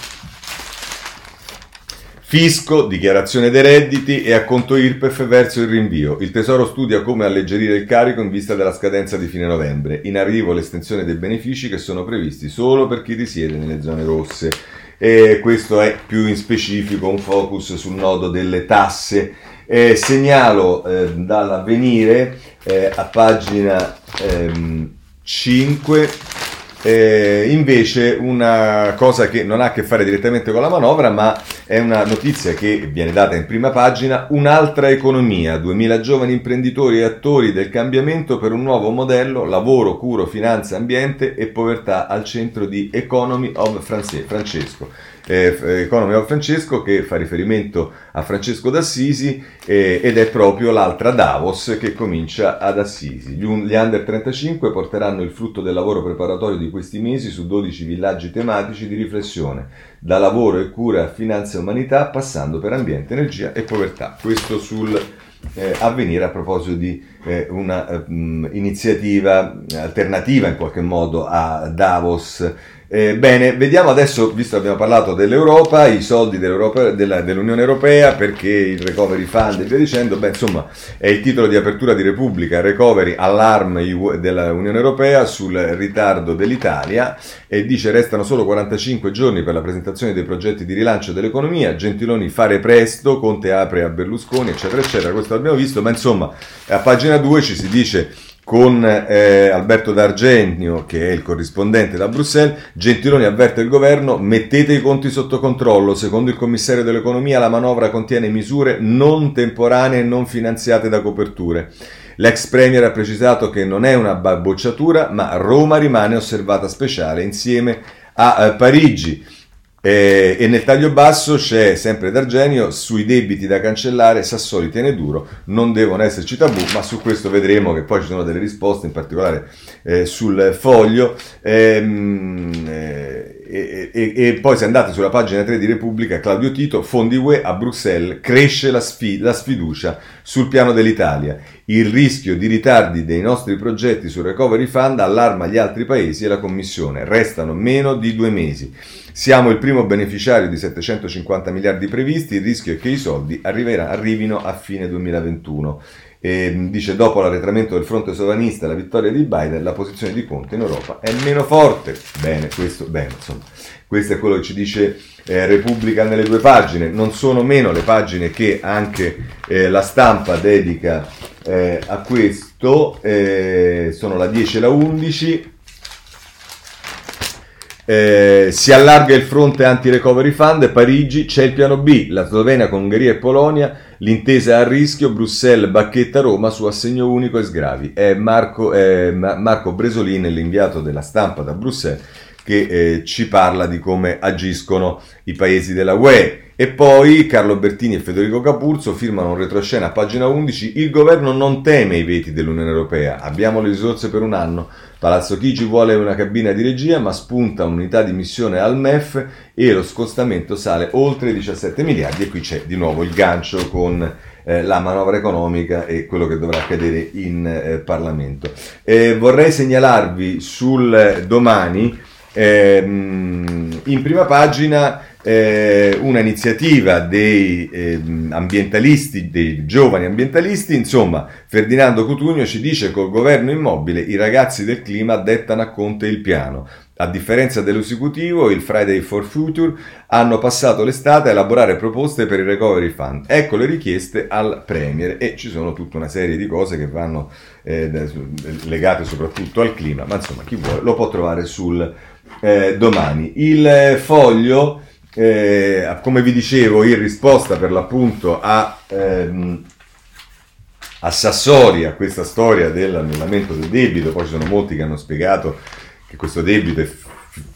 Fisco, dichiarazione dei redditi e acconto IRPEF verso il rinvio. Il Tesoro studia come alleggerire il carico in vista della scadenza di fine novembre. In arrivo l'estensione dei benefici che sono previsti solo per chi risiede nelle zone rosse. E questo è più in specifico un focus sul nodo delle tasse. Eh, segnalo eh, dall'avvenire eh, a pagina ehm, 5 eh, invece una cosa che non ha a che fare direttamente con la manovra, ma è una notizia che viene data in prima pagina, un'altra economia, 2000 giovani imprenditori e attori del cambiamento per un nuovo modello, lavoro, curo, finanza, ambiente e povertà al centro di Economy of Francesco eh, Economy of Francesco che fa riferimento a Francesco d'Assisi eh, ed è proprio l'altra Davos che comincia ad Assisi. Gli, un, gli under 35 porteranno il frutto del lavoro preparatorio di questi mesi su 12 villaggi tematici di riflessione, da lavoro e cura a finanza e umanità, passando per ambiente, energia e povertà. Questo sul eh, avvenire a proposito di eh, una eh, alternativa in qualche modo a Davos eh, bene, vediamo adesso, visto che abbiamo parlato dell'Europa, i soldi della, dell'Unione Europea, perché il recovery fund e via dicendo, beh insomma è il titolo di apertura di Repubblica, recovery allarm dell'Unione Europea sul ritardo dell'Italia e dice restano solo 45 giorni per la presentazione dei progetti di rilancio dell'economia, Gentiloni fare presto, Conte apre a Berlusconi eccetera eccetera, questo l'abbiamo visto, ma insomma a pagina 2 ci si dice con eh, Alberto D'Argenio, che è il corrispondente da Bruxelles, Gentiloni avverte il governo, mettete i conti sotto controllo, secondo il commissario dell'economia la manovra contiene misure non temporanee e non finanziate da coperture. L'ex premier ha precisato che non è una bocciatura, ma Roma rimane osservata speciale insieme a eh, Parigi. Eh, e nel taglio basso c'è sempre D'Argenio sui debiti da cancellare, Sassoli tiene duro, non devono esserci tabù, ma su questo vedremo che poi ci sono delle risposte, in particolare eh, sul foglio. Ehm, eh, e, e, e, poi se andate sulla pagina 3 di Repubblica, Claudio Tito, fondi UE a Bruxelles, cresce la, sfida, la sfiducia sul piano dell'Italia. Il rischio di ritardi dei nostri progetti sul recovery fund allarma gli altri paesi e la Commissione. Restano meno di due mesi. Siamo il primo beneficiario di 750 miliardi previsti, il rischio è che i soldi arrivino a fine 2021. E dice dopo l'arretramento del fronte sovranista e la vittoria di Biden, la posizione di Conte in Europa è meno forte. Bene, questo, bene, insomma, questo è quello che ci dice eh, Repubblica nelle due pagine. Non sono meno le pagine che anche eh, la stampa dedica eh, a questo, eh, sono la 10 e la 11. Eh, si allarga il fronte anti-recovery fund, Parigi c'è il piano B, la Slovenia con Ungheria e Polonia, l'intesa a rischio, Bruxelles bacchetta Roma su assegno unico e sgravi. È Marco, eh, Marco Bresolin, l'inviato della stampa da Bruxelles, che eh, ci parla di come agiscono i paesi della UE. E poi Carlo Bertini e Federico Capurzo firmano un retroscena a pagina 11. Il governo non teme i veti dell'Unione Europea. Abbiamo le risorse per un anno. Palazzo Chigi vuole una cabina di regia, ma spunta un'unità di missione al MEF e lo scostamento sale oltre i 17 miliardi. E qui c'è di nuovo il gancio con eh, la manovra economica e quello che dovrà accadere in eh, Parlamento. vorrei segnalarvi sul domani ehm, in prima pagina eh, una iniziativa dei eh, ambientalisti, dei giovani ambientalisti, insomma Ferdinando Cutugno ci dice col governo immobile i ragazzi del clima dettano a Conte il piano. A differenza dell'esecutivo, il Friday for Future hanno passato l'estate a elaborare proposte per il Recovery Fund. Ecco le richieste al Premier e ci sono tutta una serie di cose che vanno eh, legate soprattutto al clima, ma insomma chi vuole lo può trovare sul eh, domani. Il foglio eh, come vi dicevo, in risposta per l'appunto a, ehm, a Sassori, a questa storia dell'annullamento del debito, poi ci sono molti che hanno spiegato che questo debito è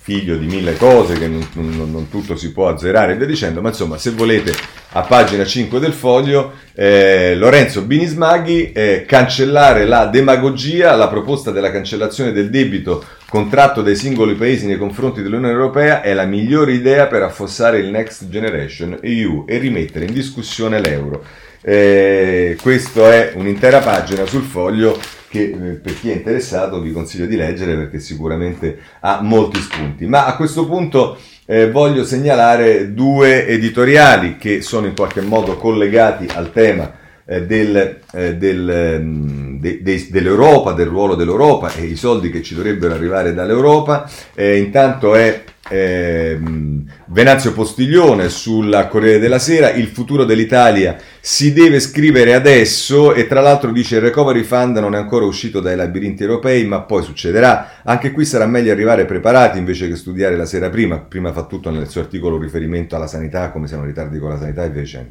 figlio di mille cose, che non, non, non, tutto si può azzerare e via dicendo, ma insomma se volete a pagina 5 del foglio eh, Lorenzo Binismaghi eh, cancellare la demagogia, la proposta della cancellazione del debito contratto dai singoli paesi nei confronti dell'Unione Europea è la migliore idea per affossare il Next Generation EU e rimettere in discussione l'euro. Eh, questa è un'intera pagina sul foglio che eh, per chi è interessato vi consiglio di leggere perché sicuramente ha molti spunti. Ma a questo punto eh, voglio segnalare due editoriali che sono in qualche modo collegati al tema eh, del, eh, del, um, de, de, dell'Europa, del ruolo dell'Europa e i soldi che ci dovrebbero arrivare dall'Europa. Eh, intanto è ehm, Venanzio Postiglione sulla Corriere della Sera, il futuro dell'Italia si deve scrivere adesso e tra l'altro dice il Recovery Fund non è ancora uscito dai labirinti europei ma poi succederà, anche qui sarà meglio arrivare preparati invece che studiare la sera prima, prima fa tutto nel suo articolo riferimento alla sanità, come siamo in ritardi con la sanità e via dicendo.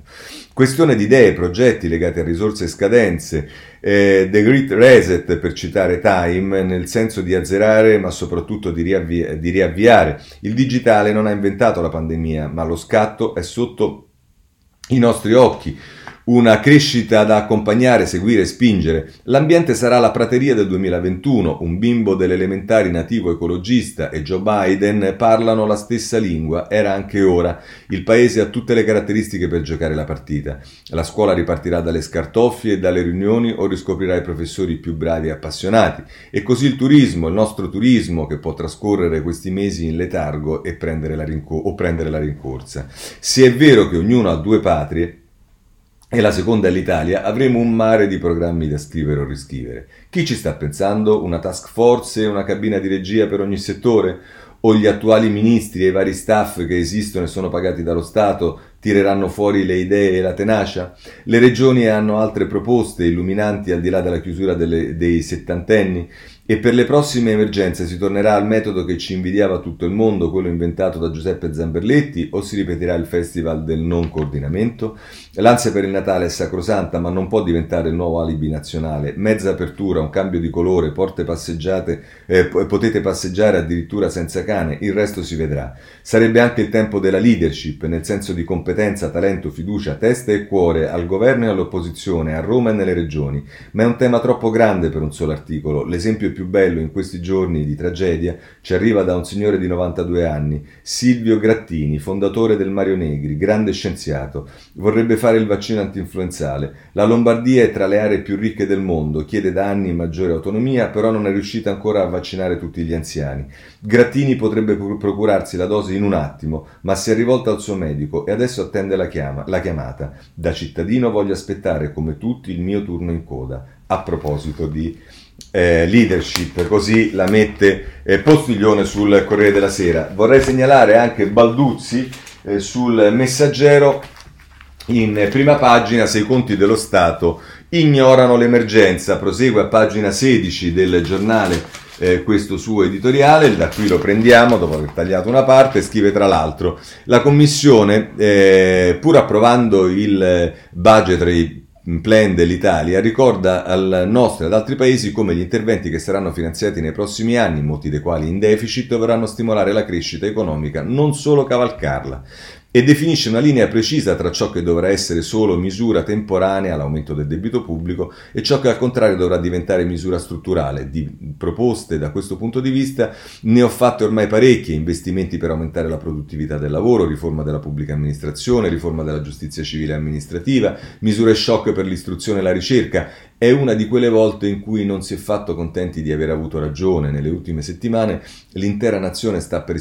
Questione di idee, progetti legati a risorse e scadenze, eh, The Great Reset per citare Time, nel senso di azzerare ma soprattutto di, riavvi- di riavviare. Il digitale non ha inventato la pandemia, ma lo scatto è sotto i nostri occhi una crescita da accompagnare, seguire e spingere. L'ambiente sarà la prateria del 2021, un bimbo delle elementari nativo ecologista e Joe Biden parlano la stessa lingua, era anche ora. Il paese ha tutte le caratteristiche per giocare la partita. La scuola ripartirà dalle scartoffie e dalle riunioni o riscoprirà i professori più bravi e appassionati. E così il turismo, il nostro turismo che può trascorrere questi mesi in letargo prendere rinco- o prendere la rincorsa. Se è vero che ognuno ha due patrie, e la seconda è l'Italia, avremo un mare di programmi da scrivere o riscrivere. Chi ci sta pensando? Una task force una cabina di regia per ogni settore? O gli attuali ministri e i vari staff che esistono e sono pagati dallo Stato tireranno fuori le idee e la tenacia? Le regioni hanno altre proposte illuminanti al di là della chiusura delle, dei settantenni? E per le prossime emergenze si tornerà al metodo che ci invidiava tutto il mondo, quello inventato da Giuseppe Zamberletti, o si ripeterà il festival del non coordinamento? L'ansia per il Natale è sacrosanta, ma non può diventare il nuovo alibi nazionale. Mezza apertura, un cambio di colore, porte passeggiate, eh, potete passeggiare addirittura senza cane, il resto si vedrà. Sarebbe anche il tempo della leadership, nel senso di competenza, talento, fiducia, testa e cuore al governo e all'opposizione, a Roma e nelle regioni. Ma è un tema troppo grande per un solo articolo. L'esempio più bello in questi giorni di tragedia ci arriva da un signore di 92 anni, Silvio Grattini, fondatore del Mario Negri, grande scienziato. Vorrebbe fare il vaccino antinfluenzale. La Lombardia è tra le aree più ricche del mondo, chiede da anni maggiore autonomia, però non è riuscita ancora a vaccinare tutti gli anziani. Grattini potrebbe procurarsi la dose in un attimo, ma si è rivolto al suo medico e adesso attende la, chiama, la chiamata. Da cittadino voglio aspettare come tutti il mio turno in coda. A proposito di eh, leadership, così la mette eh, Postiglione sul Corriere della Sera. Vorrei segnalare anche Balduzzi eh, sul Messaggero in prima pagina se i conti dello Stato ignorano l'emergenza, prosegue a pagina 16 del giornale eh, questo suo editoriale, da qui lo prendiamo dopo aver tagliato una parte, scrive tra l'altro la Commissione, eh, pur approvando il budget plan dell'Italia ricorda al nostro e ad altri paesi come gli interventi che saranno finanziati nei prossimi anni, molti dei quali in deficit, dovranno stimolare la crescita economica, non solo cavalcarla. E definisce una linea precisa tra ciò che dovrà essere solo misura temporanea all'aumento del debito pubblico e ciò che al contrario dovrà diventare misura strutturale. Di proposte da questo punto di vista ne ho fatte ormai parecchie, investimenti per aumentare la produttività del lavoro, riforma della pubblica amministrazione, riforma della giustizia civile e amministrativa, misure shock per l'istruzione e la ricerca è una di quelle volte in cui non si è fatto contenti di aver avuto ragione. Nelle ultime settimane l'intera nazione sta per,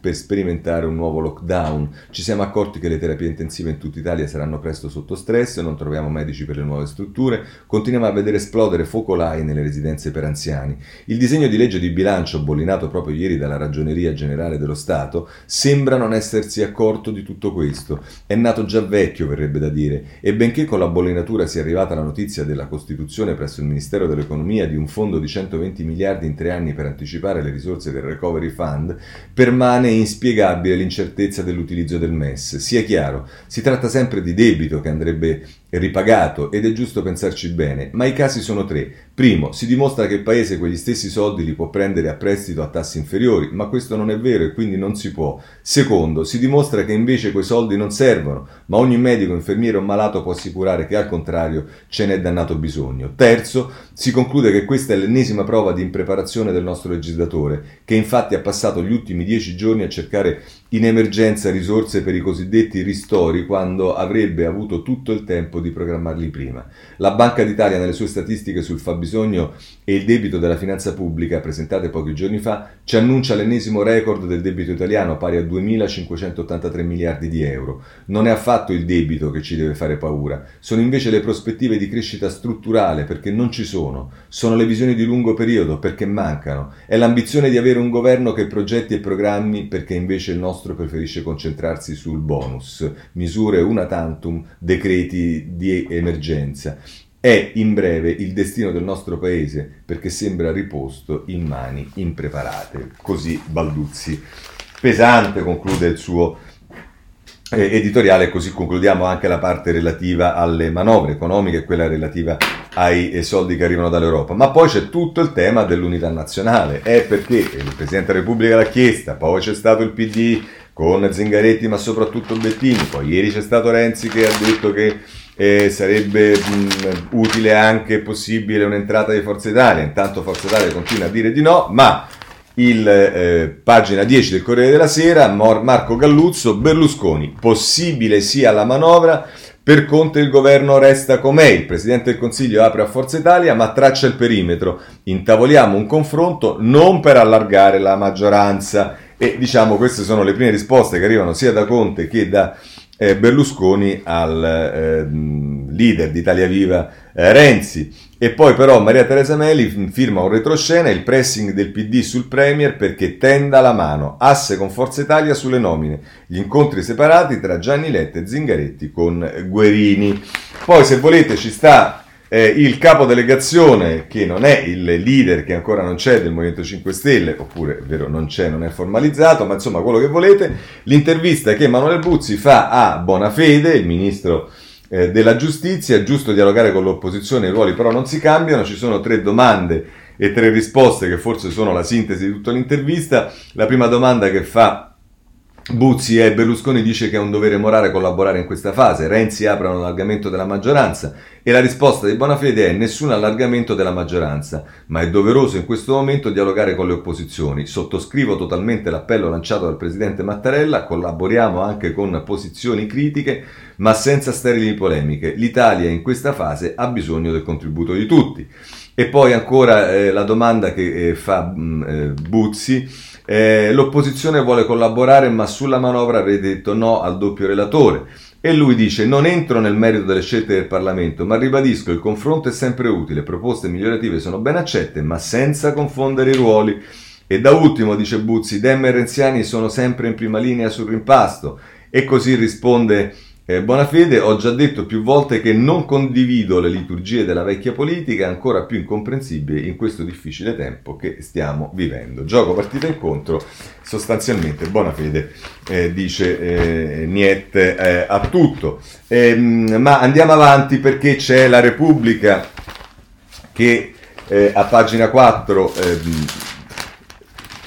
per, sperimentare un nuovo lockdown. Ci siamo accorti che le terapie intensive in tutta Italia saranno presto sotto stress, non troviamo medici per le nuove strutture, continuiamo a vedere esplodere focolai nelle residenze per anziani. Il disegno di legge di bilancio, bollinato proprio ieri dalla Ragioneria Generale dello Stato, sembra non essersi accorto di tutto questo. È nato già vecchio, verrebbe da dire, e benché con la bollinatura sia arrivata la notizia della Costituzione, l'istituzione presso il Ministero dell'Economia di un fondo di 120 miliardi in tre anni per anticipare le risorse del Recovery Fund, permane inspiegabile l'incertezza dell'utilizzo del MES. Sia chiaro, si tratta sempre di debito che andrebbe ripagato ed è giusto pensarci bene, ma i casi sono tre. Primo, si dimostra che il Paese quegli stessi soldi li può prendere a prestito a tassi inferiori, ma questo non è vero e quindi non si può. Secondo, si dimostra che invece quei soldi non servono, ma ogni medico, infermiere o malato può assicurare che al contrario ce n'è dannato bisogno. Terzo, si conclude che questa è l'ennesima prova di impreparazione del nostro legislatore, che infatti ha passato gli ultimi dieci giorni a cercare in emergenza risorse per i cosiddetti ristori quando avrebbe avuto tutto il tempo di programmarli prima. La Banca d'Italia nelle sue statistiche sul fabbisogno e il debito della finanza pubblica presentate pochi giorni fa ci annuncia l'ennesimo record del debito italiano pari a 2.583 miliardi di euro. Non è affatto il debito che ci deve fare paura, sono invece le prospettive di crescita strutturale perché non ci sono, sono le visioni di lungo periodo perché mancano, è l'ambizione di avere un governo che progetti e programmi perché invece il nostro preferisce concentrarsi sul bonus, misure una tantum, decreti di emergenza. È in breve il destino del nostro paese perché sembra riposto in mani impreparate. Così Balduzzi. Pesante conclude il suo editoriale, così concludiamo anche la parte relativa alle manovre economiche e quella relativa ai eh, soldi che arrivano dall'Europa. Ma poi c'è tutto il tema dell'unità nazionale. È perché il Presidente della Repubblica l'ha chiesta, poi c'è stato il PD con Zingaretti ma soprattutto Bettini, poi ieri c'è stato Renzi che ha detto che eh, sarebbe mh, utile anche possibile un'entrata di Forza Italia, intanto Forza Italia continua a dire di no, ma il eh, pagina 10 del Corriere della Sera, Mor- Marco Galluzzo, Berlusconi, possibile sia la manovra, per Conte il governo resta com'è, il Presidente del Consiglio apre a Forza Italia ma traccia il perimetro, intavoliamo un confronto non per allargare la maggioranza. E diciamo queste sono le prime risposte che arrivano sia da Conte che da eh, Berlusconi al eh, leader di Italia Viva eh, Renzi. E poi però Maria Teresa Meli firma un retroscena, il pressing del PD sul Premier perché tenda la mano, asse con Forza Italia sulle nomine, gli incontri separati tra Gianni Letta e Zingaretti con Guerini. Poi se volete ci sta eh, il capo delegazione, che non è il leader che ancora non c'è del Movimento 5 Stelle, oppure è vero non c'è, non è formalizzato, ma insomma quello che volete, l'intervista che Emanuele Buzzi fa a Bonafede, il ministro eh, della giustizia, è giusto dialogare con l'opposizione, i ruoli però non si cambiano, ci sono tre domande e tre risposte che forse sono la sintesi di tutta l'intervista. La prima domanda che fa Buzzi e Berlusconi dice che è un dovere morale collaborare in questa fase, Renzi apre un allargamento della maggioranza e la risposta di Bonafede è nessun allargamento della maggioranza, ma è doveroso in questo momento dialogare con le opposizioni. Sottoscrivo totalmente l'appello lanciato dal Presidente Mattarella, collaboriamo anche con posizioni critiche, ma senza sterili polemiche. L'Italia in questa fase ha bisogno del contributo di tutti. E poi ancora eh, la domanda che eh, fa mh, mm, eh, Buzzi eh, l'opposizione vuole collaborare, ma sulla manovra avete detto no al doppio relatore. E lui dice: Non entro nel merito delle scelte del Parlamento, ma ribadisco: il confronto è sempre utile, proposte migliorative sono ben accette, ma senza confondere i ruoli. E da ultimo, dice Buzzi, Dem e Renziani sono sempre in prima linea sul rimpasto. E così risponde eh, Bonafede, ho già detto più volte che non condivido le liturgie della vecchia politica, ancora più incomprensibile in questo difficile tempo che stiamo vivendo. Gioco partita incontro, sostanzialmente Bonafede eh, dice eh, niente eh, a tutto. Ehm, ma andiamo avanti perché c'è la Repubblica che eh, a pagina 4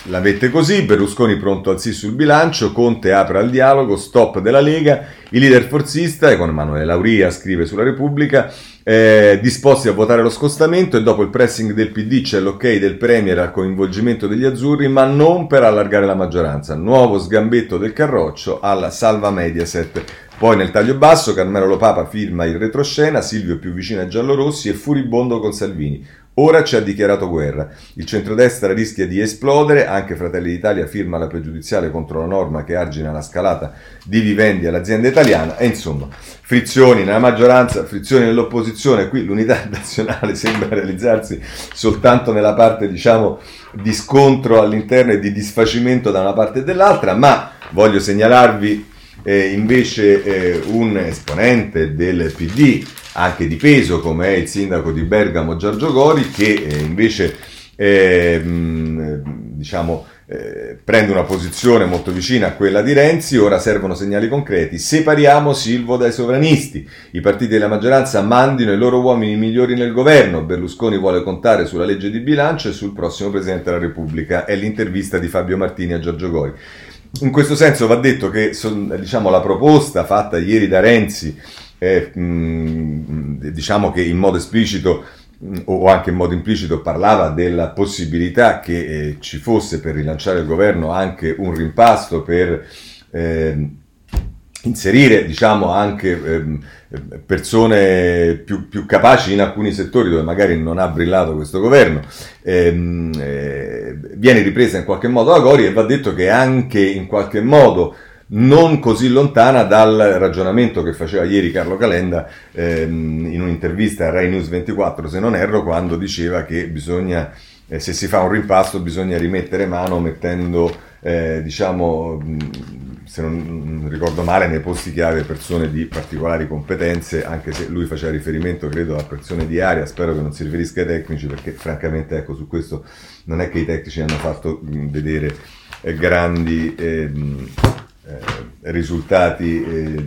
la mette così, Berlusconi pronto al sì sul bilancio, Conte apre al dialogo, stop della Lega, il leader forzista, con Emanuele Lauria scrive sulla Repubblica, eh, disposti a votare lo scostamento e dopo il pressing del PD c'è l'ok del Premier al coinvolgimento degli azzurri, ma non per allargare la maggioranza. Nuovo sgambetto del Carroccio alla salva Mediaset. Poi nel taglio basso Carmelo Lopapa firma il retroscena, Silvio più vicino ai giallorossi e furibondo con Salvini. Ora ci ha dichiarato guerra. Il centrodestra rischia di esplodere, anche Fratelli d'Italia firma la pregiudiziale contro la norma che argina la scalata di vivendi all'azienda italiana. E insomma, frizioni nella maggioranza, frizioni nell'opposizione, qui l'unità nazionale sembra realizzarsi soltanto nella parte diciamo di scontro all'interno e di disfacimento da una parte e dall'altra, ma voglio segnalarvi eh, invece eh, un esponente del PD anche di peso come è il sindaco di Bergamo Giorgio Gori che eh, invece eh, diciamo, eh, prende una posizione molto vicina a quella di Renzi, ora servono segnali concreti, separiamo Silvo dai sovranisti, i partiti della maggioranza mandino i loro uomini migliori nel governo, Berlusconi vuole contare sulla legge di bilancio e sul prossimo Presidente della Repubblica, è l'intervista di Fabio Martini a Giorgio Gori. In questo senso va detto che diciamo, la proposta fatta ieri da Renzi eh, diciamo che in modo esplicito o anche in modo implicito parlava della possibilità che eh, ci fosse per rilanciare il governo anche un rimpasto per eh, inserire diciamo anche eh, persone più, più, capaci in alcuni settori dove magari non ha brillato questo governo. Ehm, eh, viene ripresa in qualche modo da Gori e va detto che anche in qualche modo non così lontana dal ragionamento che faceva ieri Carlo Calenda ehm, in un'intervista a Rai News 24, se non erro, quando diceva che bisogna, eh, se si fa un rimpasto, bisogna rimettere mano mettendo, eh, diciamo, se non ricordo male, nei posti chiave persone di particolari competenze, anche se lui faceva riferimento, credo, a persone di area, spero che non si riferisca ai tecnici, perché francamente, ecco, su questo non è che i tecnici hanno fatto vedere eh, grandi... Eh, risultati eh,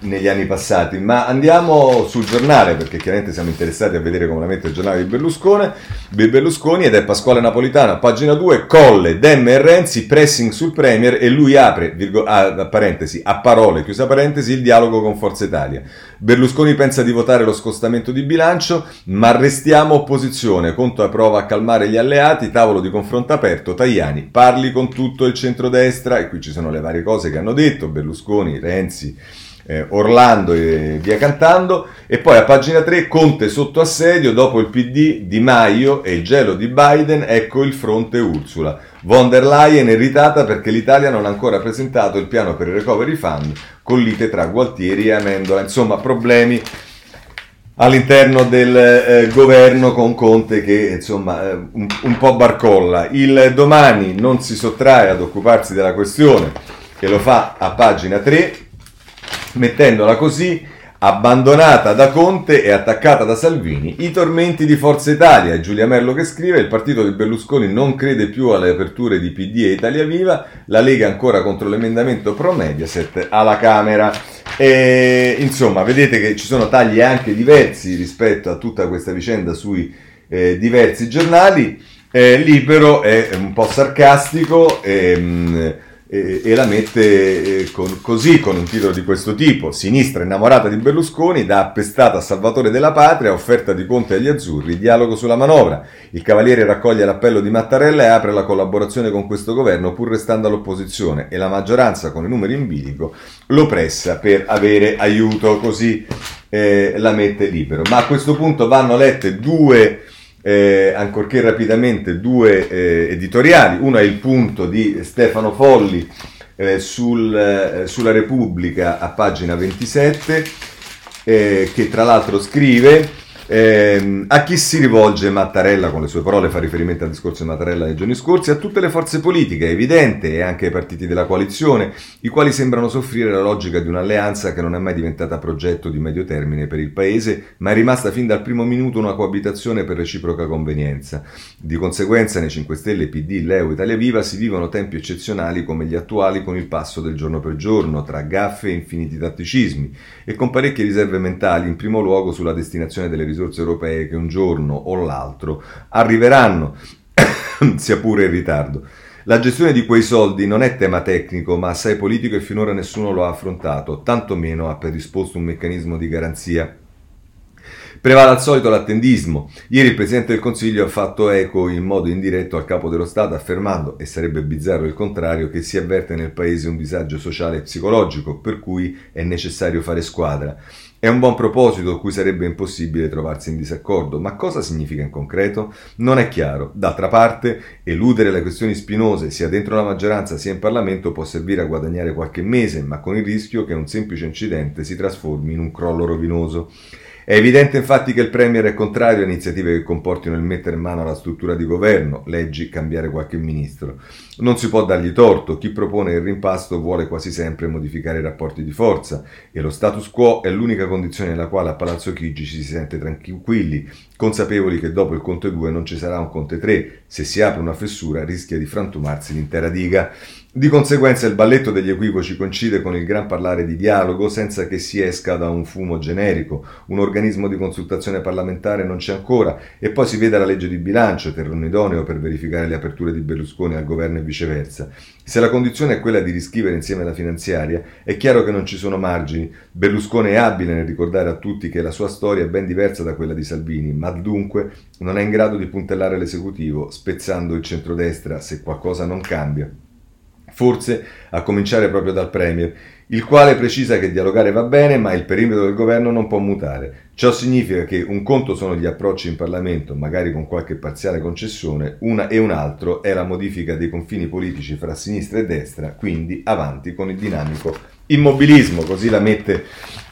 negli anni passati, ma andiamo sul giornale perché chiaramente siamo interessati a vedere come la mette il giornale di Berlusconi, di Berlusconi ed è Pasquale Napolitano, pagina 2, Colle, Dem e Renzi, pressing sul Premier e lui apre, virgo, a, parentesi, a parole, chiusa parentesi, il dialogo con Forza Italia. Berlusconi pensa di votare lo scostamento di bilancio, ma restiamo opposizione, Conto prova a calmare gli alleati, tavolo di confronto aperto, Tajani, parli con tutto il centrodestra, e qui ci sono le varie cose che hanno detto, Berlusconi, Renzi, eh, Orlando e via cantando. E poi a pagina 3 Conte sotto assedio, dopo il PD Di Maio e il gelo di Biden, ecco il fronte Ursula. Von der Leyen irritata perché l'Italia non ha ancora presentato il piano per il recovery fund con lite tra Gualtieri e Amendola. Insomma, problemi all'interno del eh, governo con Conte che insomma eh, un, un, po' barcolla. Il domani non si sottrae ad occuparsi della questione e lo fa a pagina 3 mettendola così abbandonata da Conte e attaccata da Salvini, i tormenti di Forza Italia. Giulia Merlo che scrive, il partito di Berlusconi non crede più alle aperture di PD e Italia Viva, la Lega ancora contro l'emendamento pro Mediaset alla Camera. E, insomma, vedete che ci sono tagli anche diversi rispetto a tutta questa vicenda sui eh, diversi giornali. Eh, Libero è un po' sarcastico. Ehm, e, e la mette eh, con, così con un titolo di questo tipo Sinistra innamorata di Berlusconi da appestata a salvatore della patria offerta di Conte agli azzurri dialogo sulla manovra. Il Cavaliere raccoglie l'appello di Mattarella e apre la collaborazione con questo governo pur restando all'opposizione e la maggioranza con i numeri in bilico lo pressa per avere aiuto. Così eh, la mette libero. Ma a questo punto vanno lette due eh, ancorché rapidamente, due eh, editoriali. Uno è il punto di Stefano Folli eh, sul, eh, sulla Repubblica a pagina 27, eh, che tra l'altro scrive eh, a chi si rivolge Mattarella, con le sue parole fa riferimento al discorso di Mattarella nei giorni scorsi, a tutte le forze politiche, è evidente, e anche ai partiti della coalizione, i quali sembrano soffrire la logica di un'alleanza che non è mai diventata progetto di medio termine per il Paese, ma è rimasta fin dal primo minuto una coabitazione per reciproca convenienza. Di conseguenza nei 5 Stelle, PD, Leo, Italia Viva si vivono tempi eccezionali come gli attuali con il passo del giorno per giorno, tra gaffe e infiniti tatticismi, e con parecchie riserve mentali, in primo luogo sulla destinazione delle risorse risorse europee che un giorno o l'altro arriveranno. sia pure in ritardo. La gestione di quei soldi non è tema tecnico, ma assai politico e finora nessuno lo ha affrontato, tantomeno ha predisposto un meccanismo di garanzia Prevale al solito l'attendismo. Ieri il Presidente del Consiglio ha fatto eco in modo indiretto al Capo dello Stato affermando, e sarebbe bizzarro il contrario, che si avverte nel Paese un disagio sociale e psicologico, per cui è necessario fare squadra. È un buon proposito cui sarebbe impossibile trovarsi in disaccordo, ma cosa significa in concreto? Non è chiaro. D'altra parte, eludere le questioni spinose sia dentro la maggioranza sia in Parlamento può servire a guadagnare qualche mese, ma con il rischio che un semplice incidente si trasformi in un crollo rovinoso. È evidente infatti che il Premier è contrario a iniziative che comportino il mettere in mano alla struttura di governo, leggi cambiare qualche ministro. Non si può dargli torto, chi propone il rimpasto vuole quasi sempre modificare i rapporti di forza e lo status quo è l'unica condizione nella quale a Palazzo Chigi ci si sente tranquilli, consapevoli che dopo il Conte 2 non ci sarà un Conte 3, se si apre una fessura rischia di frantumarsi l'intera diga. Di conseguenza il balletto degli equivoci coincide con il gran parlare di dialogo senza che si esca da un fumo generico. Un organismo di consultazione parlamentare non c'è ancora e poi si vede la legge di bilancio, terreno idoneo per verificare le aperture di Berlusconi al governo e viceversa. Se la condizione è quella di riscrivere insieme la finanziaria, è chiaro che non ci sono margini. Berlusconi è abile nel ricordare a tutti che la sua storia è ben diversa da quella di Salvini, ma dunque non è in grado di puntellare l'esecutivo, spezzando il centrodestra se qualcosa non cambia forse a cominciare proprio dal Premier, il quale precisa che dialogare va bene, ma il perimetro del governo non può mutare. Ciò significa che un conto sono gli approcci in Parlamento, magari con qualche parziale concessione, una e un altro è la modifica dei confini politici fra sinistra e destra, quindi avanti con il dinamico immobilismo, così la mette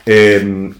ehm,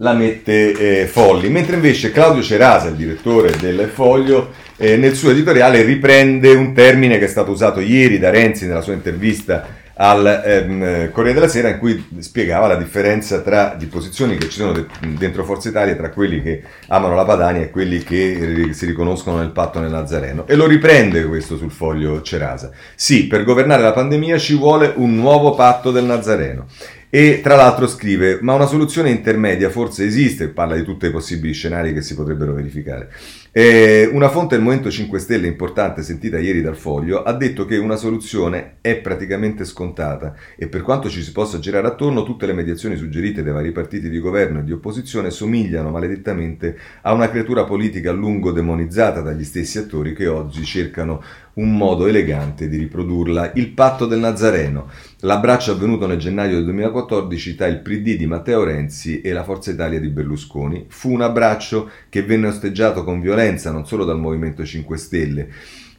la mette eh, Folli, mentre invece Claudio Cerasa, il direttore del Foglio, eh, nel suo editoriale riprende un termine che è stato usato ieri da Renzi nella sua intervista al ehm, Corriere della Sera in cui spiegava la differenza tra di posizioni che ci sono de- dentro Forza Italia tra quelli che amano la Padania e quelli che ri- si riconoscono nel patto nel Nazareno e lo riprende questo sul foglio Cerasa. Sì, per governare la pandemia ci vuole un nuovo patto del Nazareno e tra l'altro scrive, ma una soluzione intermedia forse esiste, parla di tutti i possibili scenari che si potrebbero verificare. Eh, una fonte del Movimento 5 Stelle importante, sentita ieri dal Foglio, ha detto che una soluzione è praticamente scontata e per quanto ci si possa girare attorno, tutte le mediazioni suggerite dai vari partiti di governo e di opposizione somigliano maledettamente a una creatura politica a lungo demonizzata dagli stessi attori che oggi cercano un modo elegante di riprodurla. Il patto del Nazareno. L'abbraccio avvenuto nel gennaio del 2014 tra il PD di Matteo Renzi e la Forza Italia di Berlusconi. Fu un abbraccio che venne osteggiato con violenza non solo dal Movimento 5 Stelle,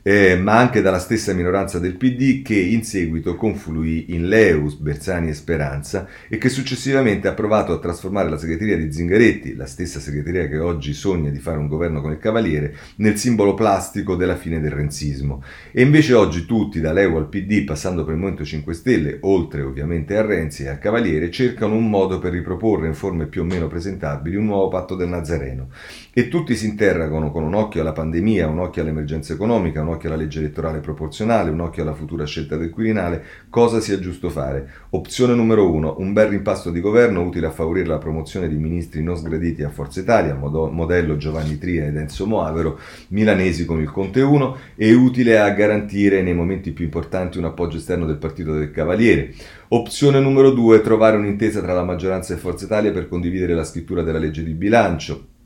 eh, ma anche dalla stessa minoranza del PD che in seguito confluì in Leus, Bersani e Speranza e che successivamente ha provato a trasformare la segreteria di Zingaretti, la stessa segreteria che oggi sogna di fare un governo con il Cavaliere, nel simbolo plastico della fine del renzismo. E invece oggi tutti, da Leu al PD, passando per il Movimento 5 Stelle, oltre ovviamente a Renzi e al Cavaliere, cercano un modo per riproporre in forme più o meno presentabili un nuovo patto del Nazareno. E tutti si interrogano con un occhio alla pandemia, un occhio all'emergenza economica, un occhio alla legge elettorale proporzionale, un occhio alla futura scelta del Quirinale, cosa sia giusto fare. Opzione numero uno, un bel rimpasto di governo utile a favorire la promozione di ministri non sgraditi a Forza Italia, modello Giovanni Tria ed Enzo Moavero, milanesi con il Conte 1, e utile a garantire nei momenti più importanti un appoggio esterno del partito del Cavaliere. Opzione numero due, trovare un'intesa tra la maggioranza e Forza Italia per condividere la scrittura della legge di bilancio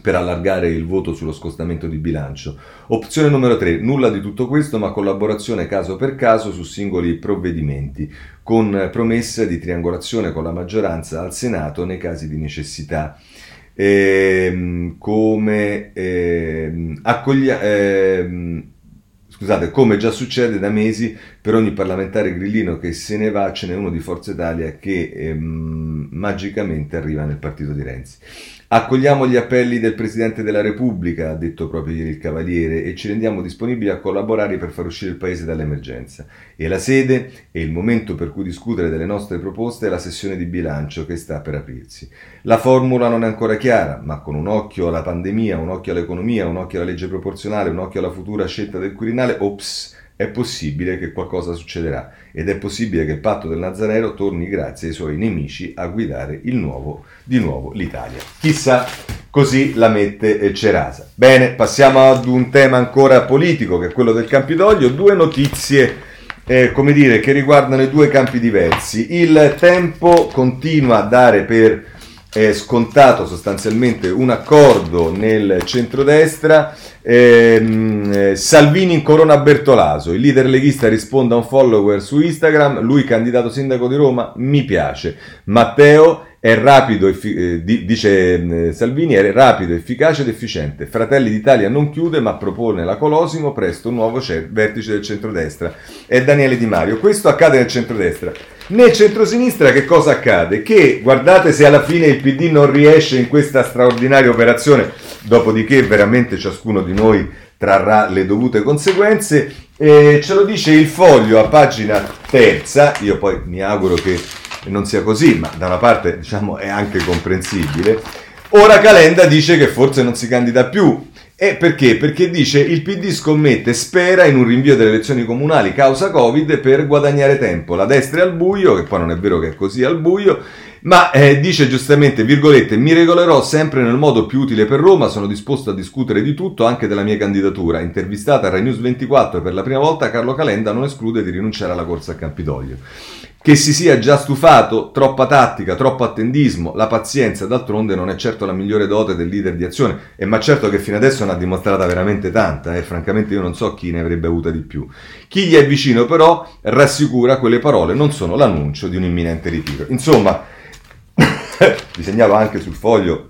per allargare il voto sullo scostamento di bilancio. Opzione numero 3, nulla di tutto questo, ma collaborazione caso per caso su singoli provvedimenti, con promessa di triangolazione con la maggioranza al Senato nei casi di necessità. Ehm, come ehm, accoglia, ehm, scusate, come già succede da mesi per ogni parlamentare grillino che se ne va, ce n'è uno di Forza Italia che ehm, magicamente arriva nel partito di Renzi. Accogliamo gli appelli del Presidente della Repubblica, ha detto proprio ieri il Cavaliere, e ci rendiamo disponibili a collaborare per far uscire il Paese dall'emergenza. E la sede e il momento per cui discutere delle nostre proposte è la sessione di bilancio che sta per aprirsi. La formula non è ancora chiara, ma con un occhio alla pandemia, un occhio all'economia, un occhio alla legge proporzionale, un occhio alla futura scelta del Quirinale, ops, è possibile che qualcosa succederà ed è possibile che il patto del Nazareno torni grazie ai suoi nemici a guidare nuovo, di nuovo l'Italia. Chissà così la mette eh, Cerasa. Bene, passiamo ad un tema ancora politico che è quello del Campidoglio, due notizie eh, come dire, che riguardano i due campi diversi. Il tempo continua a dare per eh, scontato sostanzialmente un accordo nel centrodestra. Ehm, eh, Salvini incorona Bertolaso, il leader leghista risponde a un follower su Instagram, lui candidato sindaco di Roma, mi piace. Matteo è rapido, effi- eh, dice eh, Salvini, è rapido, efficace ed efficiente. Fratelli d'Italia non chiude ma propone la Colosimo presto un nuovo cer- vertice del centrodestra. È Daniele Di Mario. Questo accade nel centrodestra. Nel centrosinistra che cosa accade? Che guardate se alla fine il PD non riesce in questa straordinaria operazione, dopodiché veramente ciascuno di noi trarrà le dovute conseguenze. Eh, ce lo dice il foglio a pagina terza, io poi mi auguro che non sia così, ma da una parte diciamo, è anche comprensibile. Ora Calenda dice che forse non si candida più. E perché? Perché dice il PD scommette, spera in un rinvio delle elezioni comunali causa Covid per guadagnare tempo. La destra è al buio, che poi non è vero che è così al buio, ma eh, dice giustamente, virgolette, mi regolerò sempre nel modo più utile per Roma, sono disposto a discutere di tutto, anche della mia candidatura. Intervistata a Rai News 24 per la prima volta, Carlo Calenda non esclude di rinunciare alla corsa a Campidoglio. Che si sia già stufato, troppa tattica, troppo attendismo, la pazienza d'altronde non è certo la migliore dote del leader di azione, e ma certo che fino adesso ne ha dimostrata veramente tanta, e francamente io non so chi ne avrebbe avuta di più. Chi gli è vicino però rassicura quelle parole non sono l'annuncio di un imminente ritiro. Insomma, vi segnalo anche sul foglio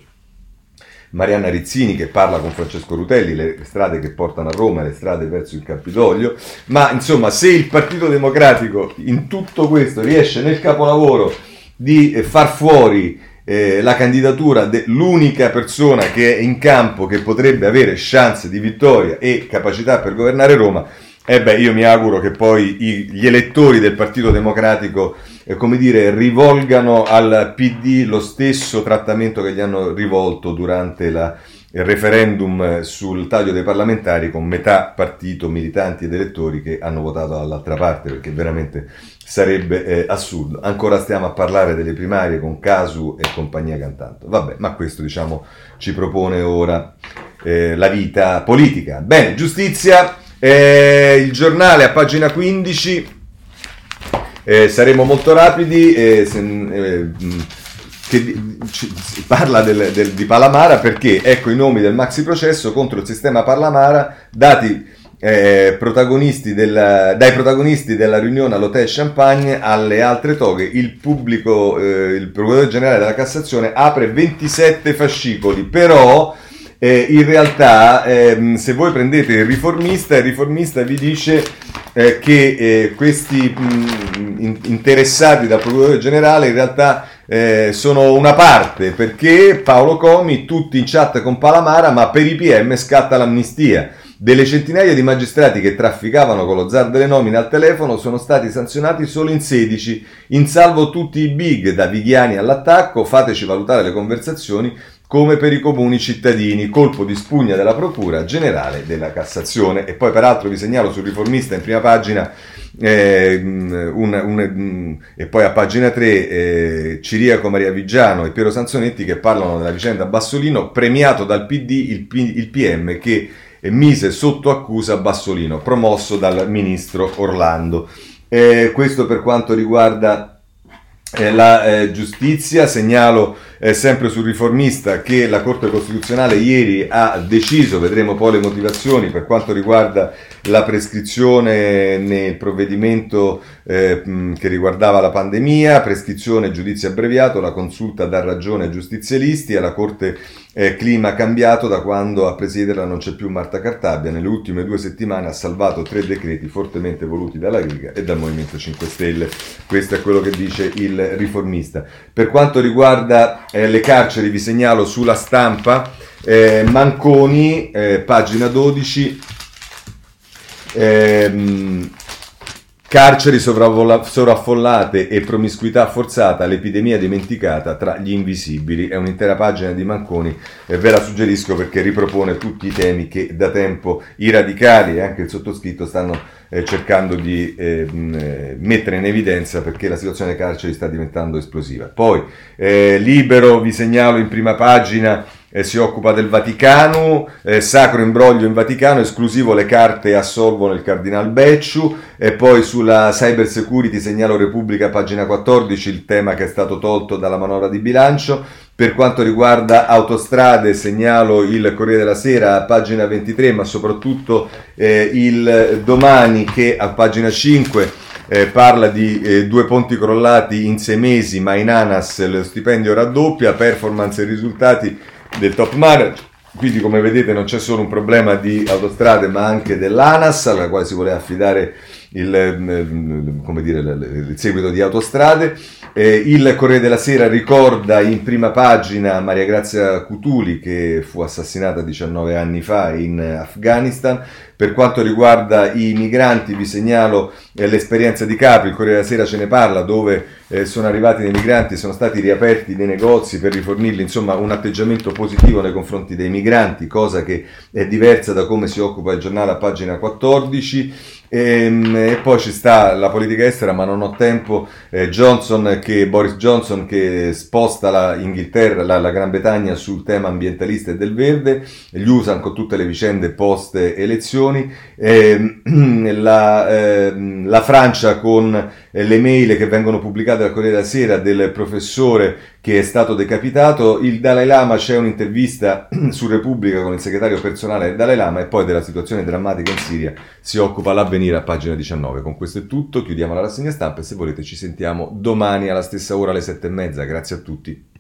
Marianna Rizzini che parla con Francesco Rutelli, le strade che portano a Roma, le strade verso il Campidoglio, ma insomma se il Partito Democratico in tutto questo riesce nel capolavoro di eh, far fuori eh, la candidatura dell'unica persona che è in campo che potrebbe avere chance di vittoria e capacità per governare Roma, eh beh, io mi auguro che poi i, gli elettori del Partito Democratico, eh, come dire, rivolgano al PD lo stesso trattamento che gli hanno rivolto durante la, il referendum sul taglio dei parlamentari con metà partito, militanti ed elettori che hanno votato dall'altra parte, perché veramente sarebbe eh, assurdo. Ancora stiamo a parlare delle primarie con Casu e compagnia cantando. Vabbè, ma questo diciamo ci propone ora eh, la vita politica. Bene, giustizia. Eh, il giornale a pagina 15, eh, saremo molto rapidi, eh, se, eh, che ci, parla del, del, di Palamara perché ecco i nomi del maxi processo contro il sistema Palamara dati eh, protagonisti della, dai protagonisti della riunione all'Hotel Champagne alle altre toghe, il pubblico, eh, il procuratore generale della Cassazione apre 27 fascicoli, però eh, in realtà ehm, se voi prendete il riformista, il riformista vi dice eh, che eh, questi mh, in, interessati dal procuratore generale in realtà eh, sono una parte perché Paolo Comi tutti in chat con Palamara ma per i PM scatta l'amnistia. Delle centinaia di magistrati che trafficavano con lo zar delle nomine al telefono sono stati sanzionati solo in 16, in salvo tutti i big, da Vighiani all'attacco, fateci valutare le conversazioni, come per i comuni cittadini, colpo di spugna della Procura Generale della Cassazione. E poi peraltro vi segnalo sul riformista in prima pagina eh, un, un, e poi a pagina 3 eh, Ciriaco Maria Vigiano e Piero Sanzonetti che parlano della vicenda Bassolino, premiato dal PD il, il PM che mise sotto accusa Bassolino, promosso dal ministro Orlando. Eh, questo per quanto riguarda eh, la eh, giustizia, segnalo eh, sempre sul riformista che la Corte Costituzionale ieri ha deciso, vedremo poi le motivazioni per quanto riguarda la prescrizione nel provvedimento eh, che riguardava la pandemia, prescrizione giudizio abbreviato, la consulta dà ragione ai giustizialisti, alla Corte eh, clima cambiato da quando a presiederla non c'è più Marta Cartabia, nelle ultime due settimane ha salvato tre decreti fortemente voluti dalla Liga e dal Movimento 5 Stelle. Questo è quello che dice il riformista. Per quanto riguarda eh, le carceri, vi segnalo sulla stampa eh, Manconi, eh, pagina 12. Ehm, Carceri sovraffollate e promiscuità forzata, l'epidemia dimenticata tra gli invisibili. È un'intera pagina di Manconi e ve la suggerisco perché ripropone tutti i temi che da tempo i radicali e anche il sottoscritto stanno eh, cercando di eh, mettere in evidenza perché la situazione dei carceri sta diventando esplosiva. Poi, eh, libero, vi segnalo in prima pagina eh, si occupa del Vaticano, eh, sacro imbroglio in Vaticano, esclusivo le carte assolvono il cardinal Becciu e poi sulla cyber security segnalo Repubblica pagina 14 il tema che è stato tolto dalla manovra di bilancio. Per quanto riguarda autostrade segnalo il Corriere della Sera a pagina 23 ma soprattutto eh, il domani che a pagina 5 eh, parla di eh, due ponti crollati in sei mesi, ma in ANAS lo stipendio raddoppia, performance e risultati del top manager. Quindi come vedete non c'è solo un problema di autostrade ma anche dell'ANAS alla quale si voleva affidare il, eh, dire, il seguito di autostrade. Il Corriere della Sera ricorda in prima pagina Maria Grazia Cutuli che fu assassinata 19 anni fa in Afghanistan. Per quanto riguarda i migranti vi segnalo eh, l'esperienza di Capri, il Corriere della Sera ce ne parla, dove eh, sono arrivati dei migranti, sono stati riaperti dei negozi per rifornirli, insomma un atteggiamento positivo nei confronti dei migranti, cosa che è diversa da come si occupa il giornale a pagina 14. E, ehm, e, poi ci sta la politica estera, ma non ho tempo. Eh, Johnson che, Boris Johnson che sposta la la, la, Gran Bretagna sul tema ambientalista e del verde, gli USA con tutte le vicende post elezioni, eh, la, eh, la, Francia con eh, le mail che vengono pubblicate dal Corriere della Sera del professore che è stato decapitato. Il Dalai Lama c'è un'intervista su Repubblica con il segretario personale Dalai Lama e poi della situazione drammatica in Siria si occupa l'avvenire venire a pagina 19. Con questo è tutto, chiudiamo la rassegna stampa e se volete ci sentiamo domani alla stessa ora alle sette e mezza. Grazie a tutti.